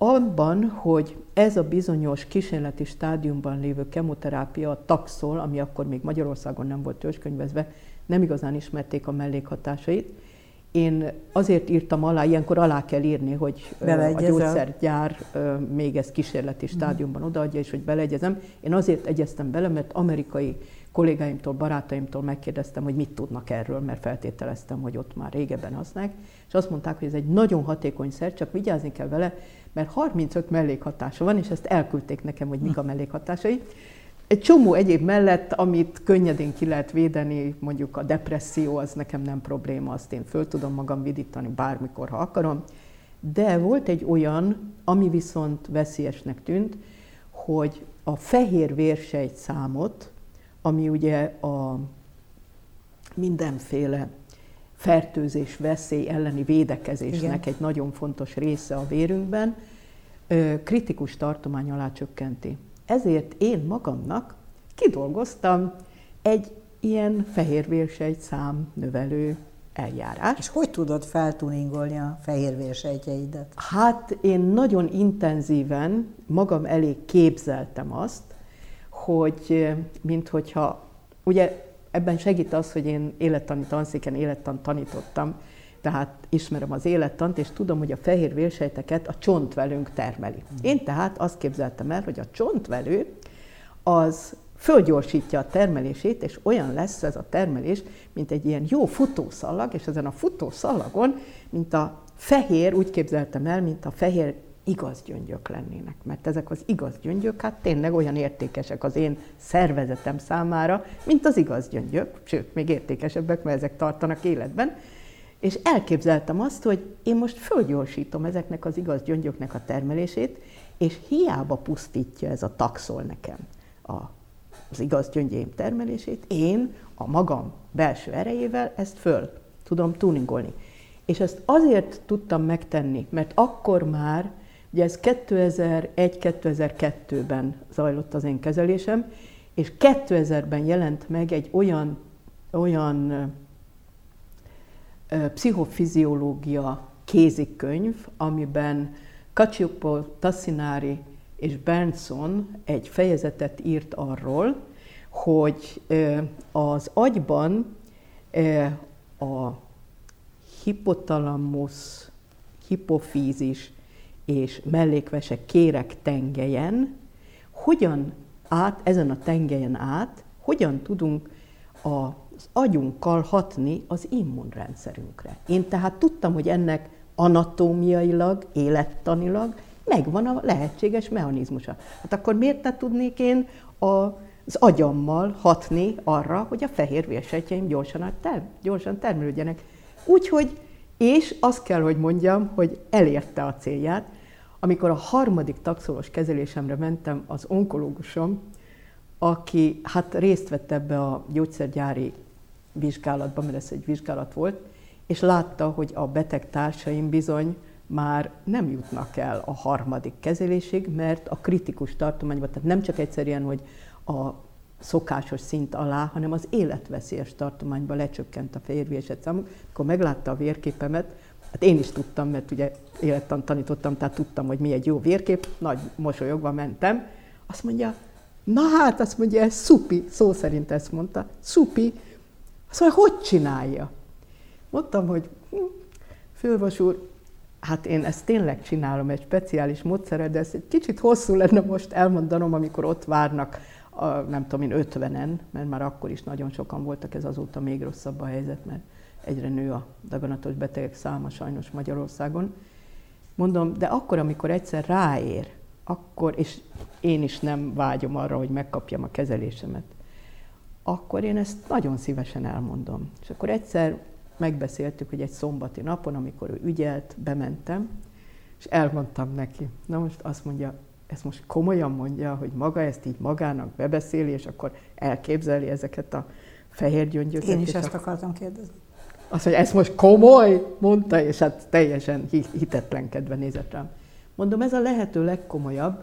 Abban, hogy ez a bizonyos kísérleti stádiumban lévő kemoterápia, a taxol, ami akkor még Magyarországon nem volt törzskönyvezve, nem igazán ismerték a mellékhatásait, én azért írtam alá, ilyenkor alá kell írni, hogy beleegyezem. a gyógyszergyár még ezt kísérleti mhm. stádiumban odaadja, és hogy beleegyezem. Én azért egyeztem bele, mert amerikai kollégáimtól, barátaimtól megkérdeztem, hogy mit tudnak erről, mert feltételeztem, hogy ott már régebben használják, és azt mondták, hogy ez egy nagyon hatékony szer, csak vigyázni kell vele, mert 35 mellékhatása van, és ezt elküldték nekem, hogy mik a mellékhatásai. Egy csomó egyéb mellett, amit könnyedén ki lehet védeni, mondjuk a depresszió, az nekem nem probléma, azt én föl tudom magam vidítani bármikor, ha akarom. De volt egy olyan, ami viszont veszélyesnek tűnt, hogy a fehér vérsejt számot, ami ugye a mindenféle fertőzés, veszély elleni védekezésnek Igen. egy nagyon fontos része a vérünkben, kritikus tartomány alá csökkenti. Ezért én magamnak kidolgoztam egy ilyen fehérvérsejt szám növelő eljárás. És hogy tudod feltuningolni a fehérvérsejtjeidet? Hát én nagyon intenzíven magam elé képzeltem azt, hogy mint hogyha, ugye ebben segít az, hogy én élettani tanszéken élettan tanítottam, tehát ismerem az élettant, és tudom, hogy a fehér vérsejteket a csontvelőnk termeli. Én tehát azt képzeltem el, hogy a csontvelő az fölgyorsítja a termelését, és olyan lesz ez a termelés, mint egy ilyen jó futószalag, és ezen a futószalagon, mint a fehér, úgy képzeltem el, mint a fehér igaz gyöngyök lennének. Mert ezek az igaz gyöngyök, hát tényleg olyan értékesek az én szervezetem számára, mint az igaz gyöngyök, sőt, még értékesebbek, mert ezek tartanak életben. És elképzeltem azt, hogy én most fölgyorsítom ezeknek az igaz gyöngyöknek a termelését, és hiába pusztítja ez a taxol nekem a, az igaz gyöngyém termelését, én a magam belső erejével ezt föl tudom tuningolni. És ezt azért tudtam megtenni, mert akkor már, ugye ez 2001-2002-ben zajlott az én kezelésem, és 2000-ben jelent meg egy olyan, olyan pszichofiziológia kézikönyv, amiben Cacioppo, Tassinari és Bernson egy fejezetet írt arról, hogy az agyban a hipotalamus, hipofízis és mellékvese kérek tengelyen, hogyan át, ezen a tengelyen át, hogyan tudunk a az agyunkkal hatni az immunrendszerünkre. Én tehát tudtam, hogy ennek anatómiailag, élettanilag megvan a lehetséges mechanizmusa. Hát akkor miért ne tudnék én az agyammal hatni arra, hogy a fehér vérsejtjeim gyorsan, ter, gyorsan termelődjenek. Úgyhogy, és azt kell, hogy mondjam, hogy elérte a célját, amikor a harmadik taxolos kezelésemre mentem, az onkológusom, aki hát részt vett ebbe a gyógyszergyári vizsgálatban, mert ez egy vizsgálat volt, és látta, hogy a beteg társaim bizony már nem jutnak el a harmadik kezelésig, mert a kritikus tartományban, tehát nem csak egyszerűen, hogy a szokásos szint alá, hanem az életveszélyes tartományba lecsökkent a fehérvérset számuk. Akkor meglátta a vérképemet, hát én is tudtam, mert ugye élettan tanítottam, tehát tudtam, hogy mi egy jó vérkép, nagy mosolyogva mentem. Azt mondja, na hát, azt mondja, ez szupi, szó szerint ezt mondta, szupi. Azt mondja, hogy csinálja? Mondtam, hogy hm, fővas úr, hát én ezt tényleg csinálom egy speciális módszerrel, de ez egy kicsit hosszú lenne most elmondanom, amikor ott várnak, a, nem tudom én, ötvenen, mert már akkor is nagyon sokan voltak, ez azóta még rosszabb a helyzet, mert egyre nő a daganatos betegek száma sajnos Magyarországon. Mondom, de akkor, amikor egyszer ráér, akkor, és én is nem vágyom arra, hogy megkapjam a kezelésemet, akkor én ezt nagyon szívesen elmondom. És akkor egyszer megbeszéltük, hogy egy szombati napon, amikor ő ügyelt, bementem, és elmondtam neki. Na most azt mondja, ezt most komolyan mondja, hogy maga ezt így magának bebeszéli, és akkor elképzeli ezeket a fehér gyöngyöket. Én is ezt akartam kérdezni. Azt mondja, ez most komoly, mondta, és hát teljesen hitetlenkedve nézett rám. Mondom, ez a lehető legkomolyabb,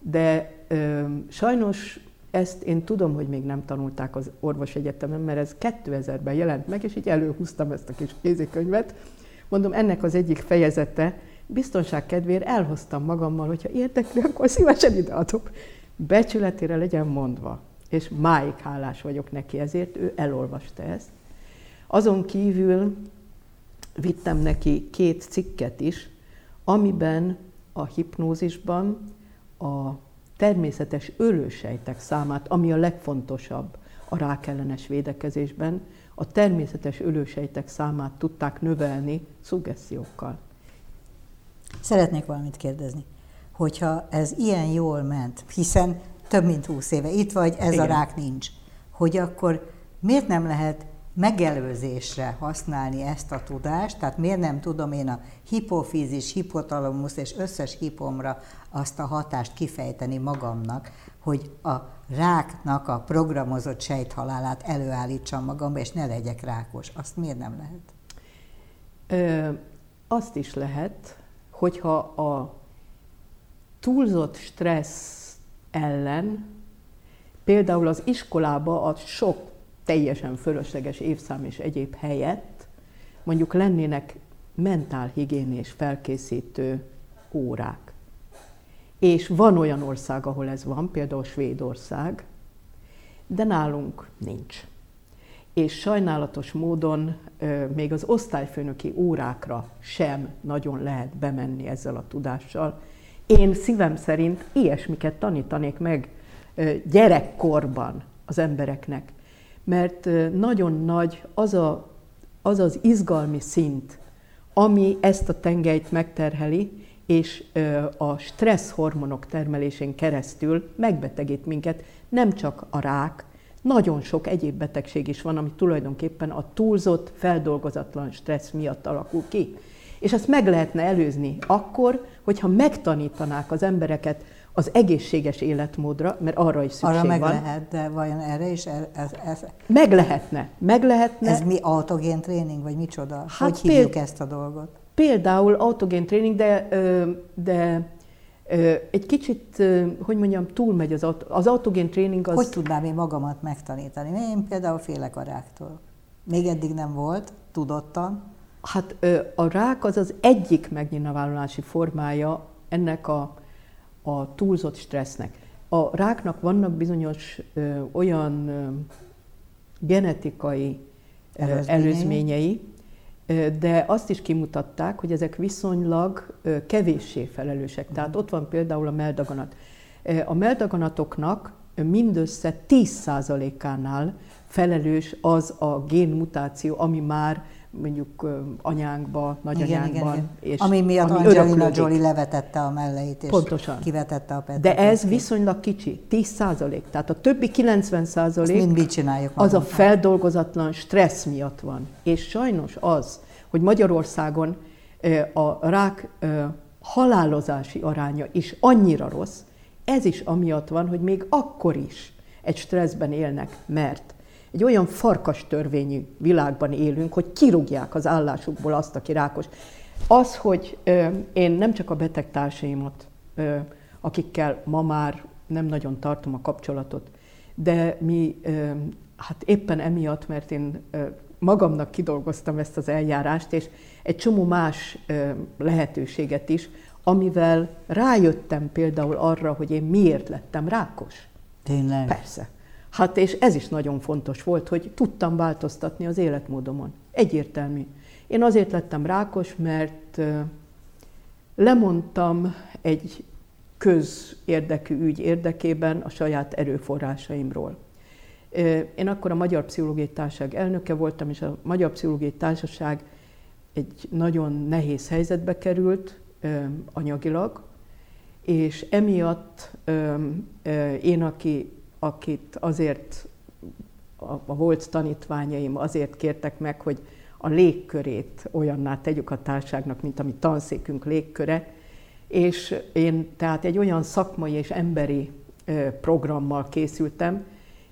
de ö, sajnos ezt én tudom, hogy még nem tanulták az orvosegyetemen, mert ez 2000-ben jelent meg, és így előhúztam ezt a kis kézikönyvet. Mondom, ennek az egyik fejezete, biztonság kedvéért elhoztam magammal, hogyha érdekli, akkor szívesen ideadok. Becsületére legyen mondva, és máig hálás vagyok neki ezért, ő elolvasta ezt. Azon kívül vittem neki két cikket is, amiben a hipnózisban a természetes ölősejtek számát, ami a legfontosabb a rákellenes védekezésben, a természetes ölősejtek számát tudták növelni szuggessziókkal. Szeretnék valamit kérdezni. Hogyha ez ilyen jól ment, hiszen több mint húsz éve itt vagy, ez Igen. a rák nincs, hogy akkor miért nem lehet megelőzésre használni ezt a tudást, tehát miért nem tudom én a hipofízis, hipotalamus és összes hipomra azt a hatást kifejteni magamnak, hogy a ráknak a programozott sejthalálát előállítsam magamba, és ne legyek rákos. Azt miért nem lehet? Ö, azt is lehet, hogyha a túlzott stressz ellen, például az iskolába a sok teljesen fölösleges évszám és egyéb helyett mondjuk lennének mentálhigiénés felkészítő órák. És van olyan ország, ahol ez van, például Svédország, de nálunk nincs. És sajnálatos módon még az osztályfőnöki órákra sem nagyon lehet bemenni ezzel a tudással. Én szívem szerint ilyesmiket tanítanék meg gyerekkorban az embereknek mert nagyon nagy az, a, az az izgalmi szint, ami ezt a tengelyt megterheli, és a stressz hormonok termelésén keresztül megbetegít minket, nem csak a rák, nagyon sok egyéb betegség is van, ami tulajdonképpen a túlzott, feldolgozatlan stressz miatt alakul ki. És ezt meg lehetne előzni akkor, hogyha megtanítanák az embereket az egészséges életmódra, mert arra is szükség arra meg van. lehet, de vajon erre is? Ez, ez, meg lehetne, meg lehetne. Ez mi autogén tréning, vagy micsoda? Hát hogy hívjuk péld, ezt a dolgot? Például autogén tréning, de, de egy kicsit, hogy mondjam, túlmegy az, az autogén tréning. Az... Hogy tudnám én magamat megtanítani? Én például félek a ráktól. Még eddig nem volt, tudottan. Hát a rák az az egyik megnyilvánulási formája ennek a a túlzott stressznek. A ráknak vannak bizonyos ö, olyan ö, genetikai előzményei. előzményei, de azt is kimutatták, hogy ezek viszonylag kevéssé felelősek. Tehát ott van például a meldaganat. A meldaganatoknak mindössze 10%-ánál felelős az a génmutáció, ami már mondjuk anyánkba, nagyanyánkban. Igen, igen, igen. És ami miatt ami Angelina Jolie levetette a melleit, és Pontosan. kivetette a petet. De ez viszonylag kicsi, 10 százalék. Tehát a többi 90 százalék az a feldolgozatlan stressz miatt van. És sajnos az, hogy Magyarországon a rák halálozási aránya is annyira rossz, ez is amiatt van, hogy még akkor is egy stresszben élnek, mert egy olyan farkas törvényű világban élünk, hogy kirúgják az állásukból azt, aki rákos. Az, hogy ö, én nem csak a beteg társaimat, ö, akikkel ma már nem nagyon tartom a kapcsolatot, de mi ö, hát éppen emiatt, mert én ö, magamnak kidolgoztam ezt az eljárást, és egy csomó más ö, lehetőséget is, amivel rájöttem például arra, hogy én miért lettem rákos. Tényleg? Persze. Hát és ez is nagyon fontos volt, hogy tudtam változtatni az életmódomon. Egyértelmű. Én azért lettem rákos, mert lemondtam egy közérdekű ügy érdekében a saját erőforrásaimról. Én akkor a Magyar Pszichológiai Társaság elnöke voltam, és a Magyar Pszichológiai Társaság egy nagyon nehéz helyzetbe került anyagilag, és emiatt én, aki, akit azért a, a volt tanítványaim azért kértek meg, hogy a légkörét olyanná tegyük a társágnak, mint ami tanszékünk légköre, és én tehát egy olyan szakmai és emberi programmal készültem,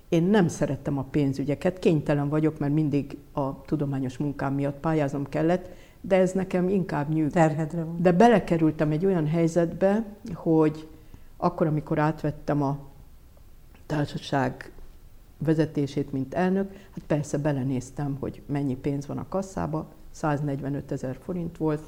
én nem szerettem a pénzügyeket, kénytelen vagyok, mert mindig a tudományos munkám miatt pályáznom kellett, de ez nekem inkább nyűg. Terhedre van. De belekerültem egy olyan helyzetbe, hogy akkor, amikor átvettem a társaság vezetését, mint elnök, hát persze belenéztem, hogy mennyi pénz van a kasszába, 145 ezer forint volt.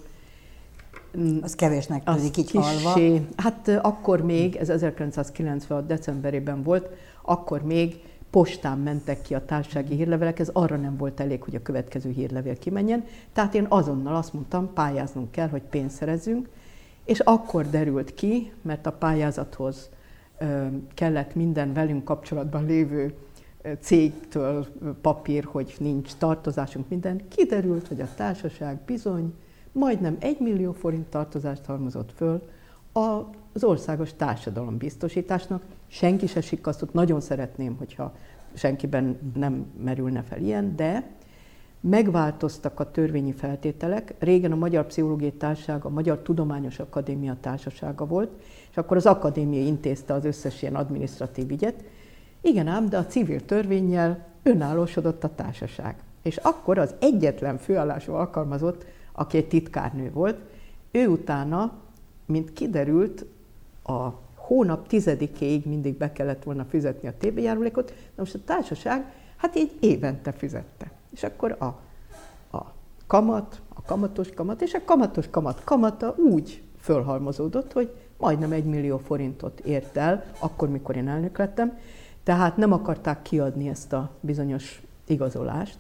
Az kevésnek tűnik így halva. Hát akkor még, ez 1996. decemberében volt, akkor még postán mentek ki a társasági hírlevelek, ez arra nem volt elég, hogy a következő hírlevél kimenjen. Tehát én azonnal azt mondtam, pályáznunk kell, hogy pénzt szerezzünk, és akkor derült ki, mert a pályázathoz kellett minden velünk kapcsolatban lévő cégtől papír, hogy nincs tartozásunk, minden, kiderült, hogy a társaság bizony majdnem egy millió forint tartozást halmozott föl az országos társadalombiztosításnak. Senki se sikasztott, nagyon szeretném, hogyha senkiben nem merülne fel ilyen, de megváltoztak a törvényi feltételek. Régen a Magyar Pszichológiai Társaság a Magyar Tudományos Akadémia Társasága volt, és akkor az akadémia intézte az összes ilyen adminisztratív ügyet. Igen ám, de a civil törvényjel önállósodott a társaság. És akkor az egyetlen főállású alkalmazott, aki egy titkárnő volt, ő utána, mint kiderült, a hónap tizedikéig mindig be kellett volna fizetni a TB járulékot, de most a társaság hát így évente fizette. És akkor a, a kamat, a kamatos kamat, és a kamatos kamat kamata úgy fölhalmozódott, hogy majdnem egy millió forintot ért el, akkor, mikor én elnök lettem, tehát nem akarták kiadni ezt a bizonyos igazolást,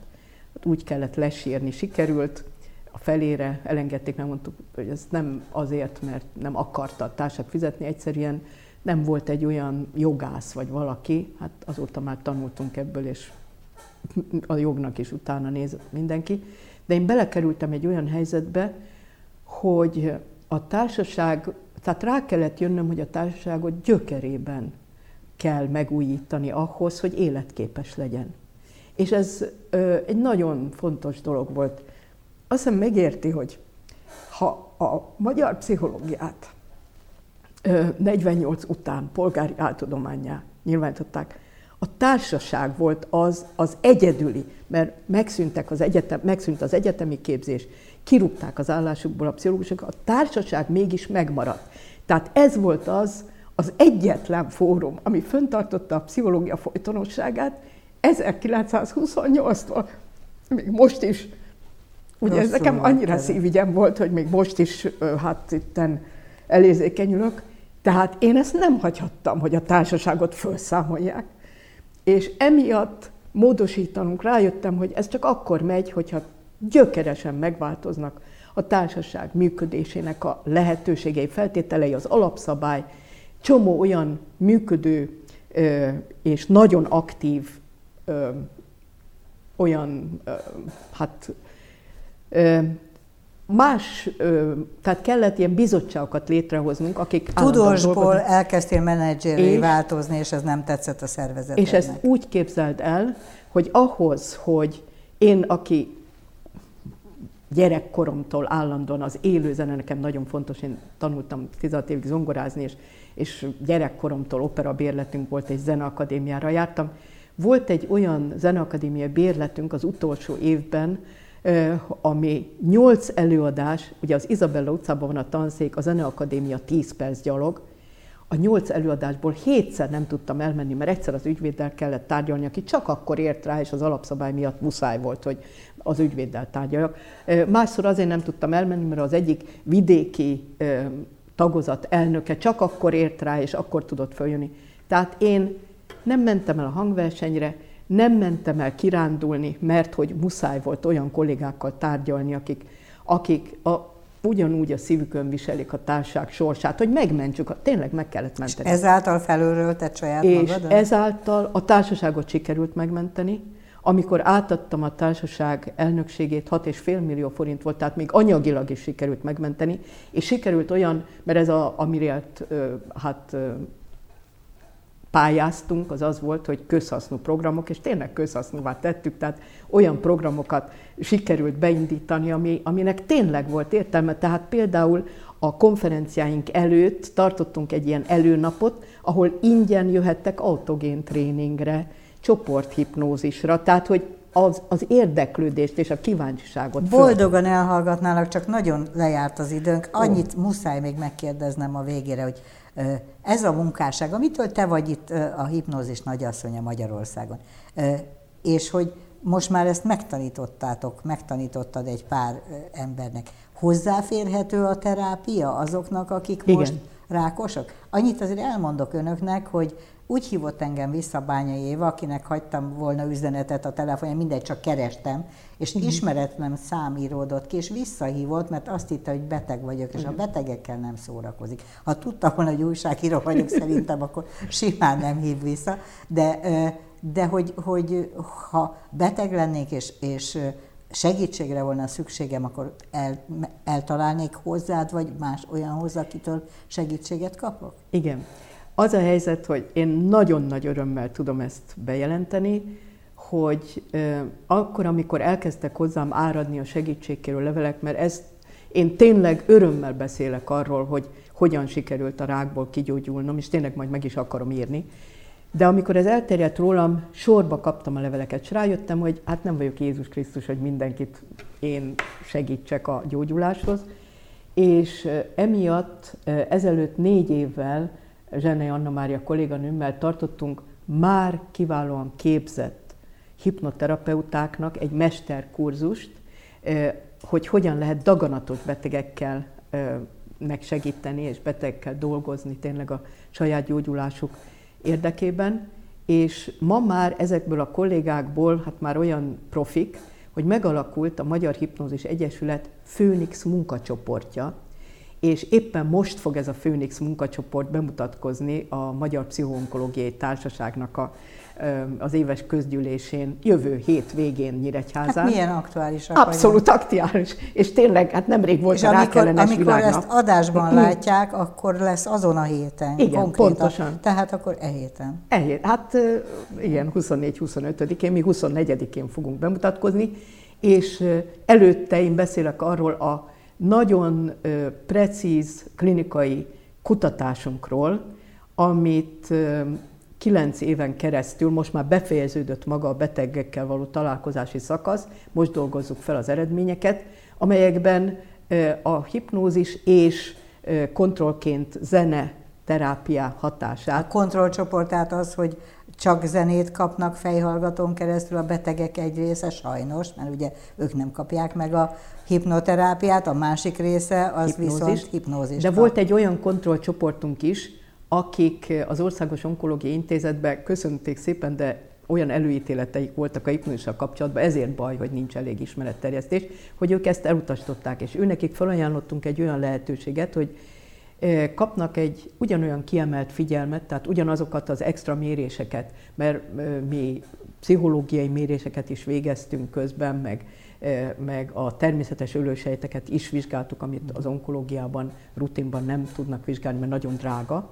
hát úgy kellett lesírni, sikerült, a felére elengedték, nem mondtuk, hogy ez nem azért, mert nem akarta a társak fizetni, egyszerűen nem volt egy olyan jogász vagy valaki, hát azóta már tanultunk ebből, és a jognak is utána néz mindenki, de én belekerültem egy olyan helyzetbe, hogy a társaság, tehát rá kellett jönnöm, hogy a társaságot gyökerében kell megújítani ahhoz, hogy életképes legyen. És ez ö, egy nagyon fontos dolog volt. Azt hiszem megérti, hogy ha a magyar pszichológiát ö, 48 után polgári áltudományá nyilvánították, a társaság volt az, az egyedüli, mert megszűntek az egyetem, megszűnt az egyetemi képzés, kirúgták az állásukból a pszichológusok, a társaság mégis megmaradt. Tehát ez volt az, az egyetlen fórum, ami föntartotta a pszichológia folytonosságát 1928-tól. Még most is. Ugye ez nekem annyira szívügyem volt, hogy még most is hát itten elérzékenyülök. Tehát én ezt nem hagyhattam, hogy a társaságot felszámolják. És emiatt módosítanunk, rájöttem, hogy ez csak akkor megy, hogyha gyökeresen megváltoznak a társaság működésének a lehetőségei, feltételei, az alapszabály, csomó olyan működő és nagyon aktív olyan, hát más, tehát kellett ilyen bizottságokat létrehoznunk, akik Tudósból elkezdtél menedzseré változni, és ez nem tetszett a szervezetnek. És ezt úgy képzeld el, hogy ahhoz, hogy én, aki gyerekkoromtól állandóan az élő zene nekem nagyon fontos, én tanultam 16 évig zongorázni, és, és gyerekkoromtól opera bérletünk volt, egy zeneakadémiára jártam. Volt egy olyan zeneakadémia bérletünk az utolsó évben, ami nyolc előadás, ugye az Izabella utcában van a tanszék, a Zeneakadémia 10 perc gyalog, a nyolc előadásból hétszer nem tudtam elmenni, mert egyszer az ügyvéddel kellett tárgyalni, aki csak akkor ért rá, és az alapszabály miatt muszáj volt, hogy az ügyvéddel tárgyaljak. Másszor azért nem tudtam elmenni, mert az egyik vidéki tagozat elnöke csak akkor ért rá, és akkor tudott följönni. Tehát én nem mentem el a hangversenyre, nem mentem el kirándulni, mert hogy muszáj volt olyan kollégákkal tárgyalni, akik, akik a, ugyanúgy a szívükön viselik a társaság sorsát, hogy megmentsük, tényleg meg kellett menteni. És ezáltal felülről saját És magadon? ezáltal a társaságot sikerült megmenteni, amikor átadtam a társaság elnökségét, 6,5 millió forint volt, tehát még anyagilag is sikerült megmenteni, és sikerült olyan, mert ez a, amire hát pályáztunk, az az volt, hogy közhasznú programok, és tényleg közhasznúvá tettük, tehát olyan programokat sikerült beindítani, ami, aminek tényleg volt értelme. Tehát például a konferenciáink előtt tartottunk egy ilyen előnapot, ahol ingyen jöhettek autogén tréningre, csoporthipnózisra, tehát hogy az, az érdeklődést és a kíváncsiságot. Boldogan föl. elhallgatnálak, csak nagyon lejárt az időnk. Annyit oh. muszáj még megkérdeznem a végére, hogy ez a munkásság, amitől te vagy itt a hipnózis nagyasszonya Magyarországon, és hogy most már ezt megtanítottátok, megtanítottad egy pár embernek. Hozzáférhető a terápia azoknak, akik Igen. most rákosak? Annyit azért elmondok önöknek, hogy úgy hívott engem vissza Bányai Éva, akinek hagytam volna üzenetet a telefonja, mindegy, csak kerestem, és uh-huh. ismeretlen szám íródott ki, és visszahívott, mert azt hitte, hogy beteg vagyok, és uh-huh. a betegekkel nem szórakozik. Ha tudtam volna, hogy újságíró vagyok, szerintem akkor simán nem hív vissza, de, de hogy, hogy ha beteg lennék, és, és segítségre volna szükségem, akkor el, eltalálnék hozzád, vagy más olyan hozzá, akitől segítséget kapok? Igen. Az a helyzet, hogy én nagyon nagy örömmel tudom ezt bejelenteni, hogy akkor, amikor elkezdtek hozzám áradni a segítségkérő levelek, mert ezt én tényleg örömmel beszélek arról, hogy hogyan sikerült a rákból kigyógyulnom, és tényleg majd meg is akarom írni. De amikor ez elterjedt rólam, sorba kaptam a leveleket, és rájöttem, hogy hát nem vagyok Jézus Krisztus, hogy mindenkit én segítsek a gyógyuláshoz. És emiatt ezelőtt négy évvel Zsenei Anna Mária kolléganőmmel tartottunk már kiválóan képzett hipnoterapeutáknak egy mesterkurzust, hogy hogyan lehet daganatos betegekkel megsegíteni és betegekkel dolgozni tényleg a saját gyógyulásuk érdekében. És ma már ezekből a kollégákból, hát már olyan profik, hogy megalakult a Magyar Hipnózis Egyesület Főnix munkacsoportja, és éppen most fog ez a Főnix munkacsoport bemutatkozni a Magyar Pszichoonkológiai Társaságnak a, az éves közgyűlésén jövő hét végén Nyíregyházán. Hát milyen aktuális? Abszolút aktuális, és tényleg, hát nemrég volt és a amikor, amikor világnap. ezt adásban látják, akkor lesz azon a héten. Igen, konkrétan. pontosan. Tehát akkor e héten. E hét, hát igen, 24-25-én, mi 24-én fogunk bemutatkozni, és előtte én beszélek arról a nagyon precíz klinikai kutatásunkról, amit kilenc éven keresztül, most már befejeződött maga a betegekkel való találkozási szakasz, most dolgozzuk fel az eredményeket, amelyekben a hipnózis és kontrollként zene terápia hatását. A kontrollcsoport tehát az, hogy csak zenét kapnak fejhallgatón keresztül a betegek egy része, sajnos, mert ugye ők nem kapják meg a hipnoterápiát, a másik része az hipnózis. viszont hipnózis. De volt egy olyan kontrollcsoportunk is, akik az Országos Onkológiai Intézetben köszönték szépen, de olyan előítéleteik voltak a hipnózissal kapcsolatban, ezért baj, hogy nincs elég ismeretterjesztés, hogy ők ezt elutasították, és őnekik felajánlottunk egy olyan lehetőséget, hogy kapnak egy ugyanolyan kiemelt figyelmet, tehát ugyanazokat az extra méréseket, mert mi pszichológiai méréseket is végeztünk közben, meg, meg a természetes ölősejteket is vizsgáltuk, amit az onkológiában rutinban nem tudnak vizsgálni, mert nagyon drága.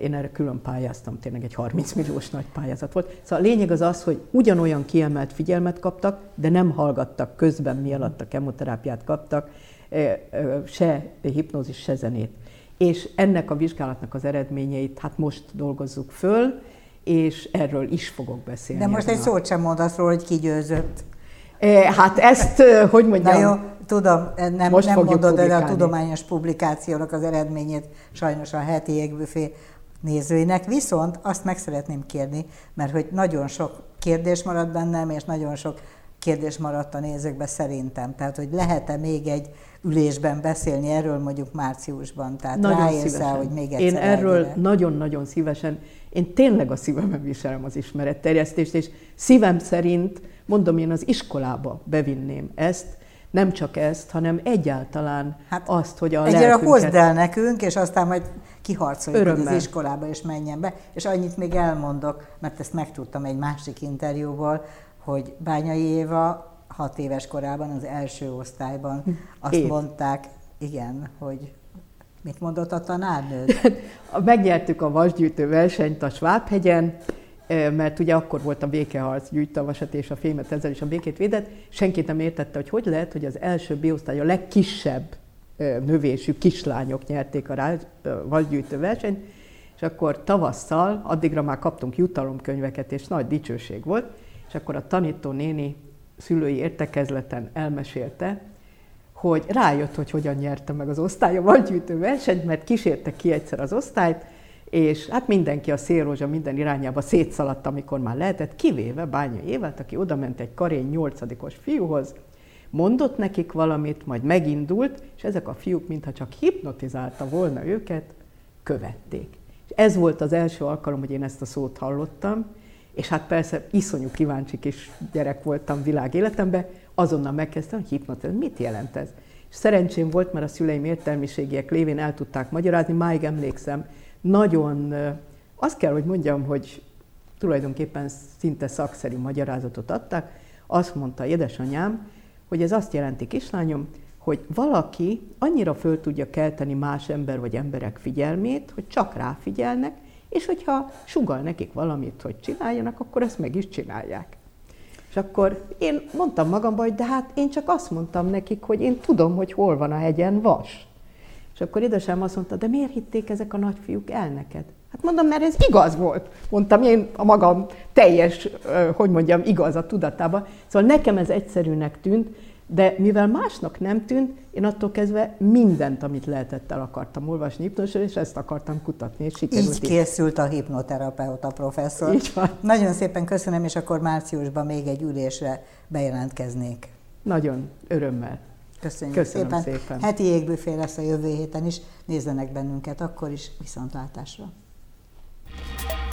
Én erre külön pályáztam, tényleg egy 30 milliós nagy pályázat volt. Szóval a lényeg az az, hogy ugyanolyan kiemelt figyelmet kaptak, de nem hallgattak közben, mi alatt a kemoterápiát kaptak, se hipnózis, se zenét és ennek a vizsgálatnak az eredményeit hát most dolgozzuk föl, és erről is fogok beszélni. De most egy szót sem mondasz róla, hogy ki győzött. Hát ezt, hogy mondjam... Na jó, tudom, nem, most nem mondod el a tudományos publikációnak az eredményét, sajnos a heti égbüfé nézőinek, viszont azt meg szeretném kérni, mert hogy nagyon sok kérdés maradt bennem, és nagyon sok kérdés maradt a nézőkbe szerintem. Tehát, hogy lehet-e még egy ülésben beszélni erről mondjuk márciusban? Tehát nagyon ráérsz szívesen. el, hogy még egyszer Én erről nagyon-nagyon szívesen, én tényleg a szívemben viselem az ismeretterjesztést, és szívem szerint, mondom, én az iskolába bevinném ezt, nem csak ezt, hanem egyáltalán hát azt, hogy a Egyre hozd el nekünk, és aztán majd kiharcoljuk, hogy az iskolába is menjen be. És annyit még elmondok, mert ezt megtudtam egy másik interjúból, hogy Bányai Éva hat éves korában az első osztályban azt Év. mondták, igen, hogy mit mondott a tanárnőd? Megnyertük a vasgyűjtő versenyt a Svábhegyen, mert ugye akkor volt a békeharc, gyűjtte a vasat és a fémet, ezzel is a békét védett. Senki nem értette, hogy hogy lehet, hogy az első B-osztály a legkisebb növésű kislányok nyerték a vasgyűjtő versenyt, és akkor tavasszal, addigra már kaptunk jutalomkönyveket, és nagy dicsőség volt, és akkor a tanító néni szülői értekezleten elmesélte, hogy rájött, hogy hogyan nyerte meg az osztály a vadgyűjtő versenyt, mert kísérte ki egyszer az osztályt, és hát mindenki a szélrózsa minden irányába szétszaladt, amikor már lehetett, kivéve Bányai Évát, aki oda ment egy karény nyolcadikos fiúhoz, mondott nekik valamit, majd megindult, és ezek a fiúk, mintha csak hipnotizálta volna őket, követték. És ez volt az első alkalom, hogy én ezt a szót hallottam, és hát persze iszonyú kíváncsi kis gyerek voltam világéletemben, azonnal megkezdtem, hogy hipnotizálni, mit jelent ez? És szerencsém volt, mert a szüleim értelmiségiek lévén el tudták magyarázni, máig emlékszem, nagyon, azt kell, hogy mondjam, hogy tulajdonképpen szinte szakszerű magyarázatot adtak. Azt mondta édesanyám, hogy ez azt jelenti, kislányom, hogy valaki annyira föl tudja kelteni más ember vagy emberek figyelmét, hogy csak ráfigyelnek, és hogyha sugal nekik valamit, hogy csináljanak, akkor ezt meg is csinálják. És akkor én mondtam magamban, hogy de hát én csak azt mondtam nekik, hogy én tudom, hogy hol van a hegyen vas. És akkor édesem azt mondta, de miért hitték ezek a nagyfiúk el neked? Hát mondom, mert ez igaz volt. Mondtam én a magam teljes, hogy mondjam, igaz a tudatába. Szóval nekem ez egyszerűnek tűnt, de mivel másnak nem tűnt, én attól kezdve mindent, amit lehetett, el akartam olvasni hipnósról, és ezt akartam kutatni, és sikerült Így készült a hipnoterapeuta professzor. Így van. Nagyon szépen köszönöm, és akkor márciusban még egy ülésre bejelentkeznék. Nagyon örömmel. Köszönjük Köszönöm szépen. szépen. Heti égbüfé lesz a jövő héten is. Nézzenek bennünket akkor is. Viszontlátásra. thank you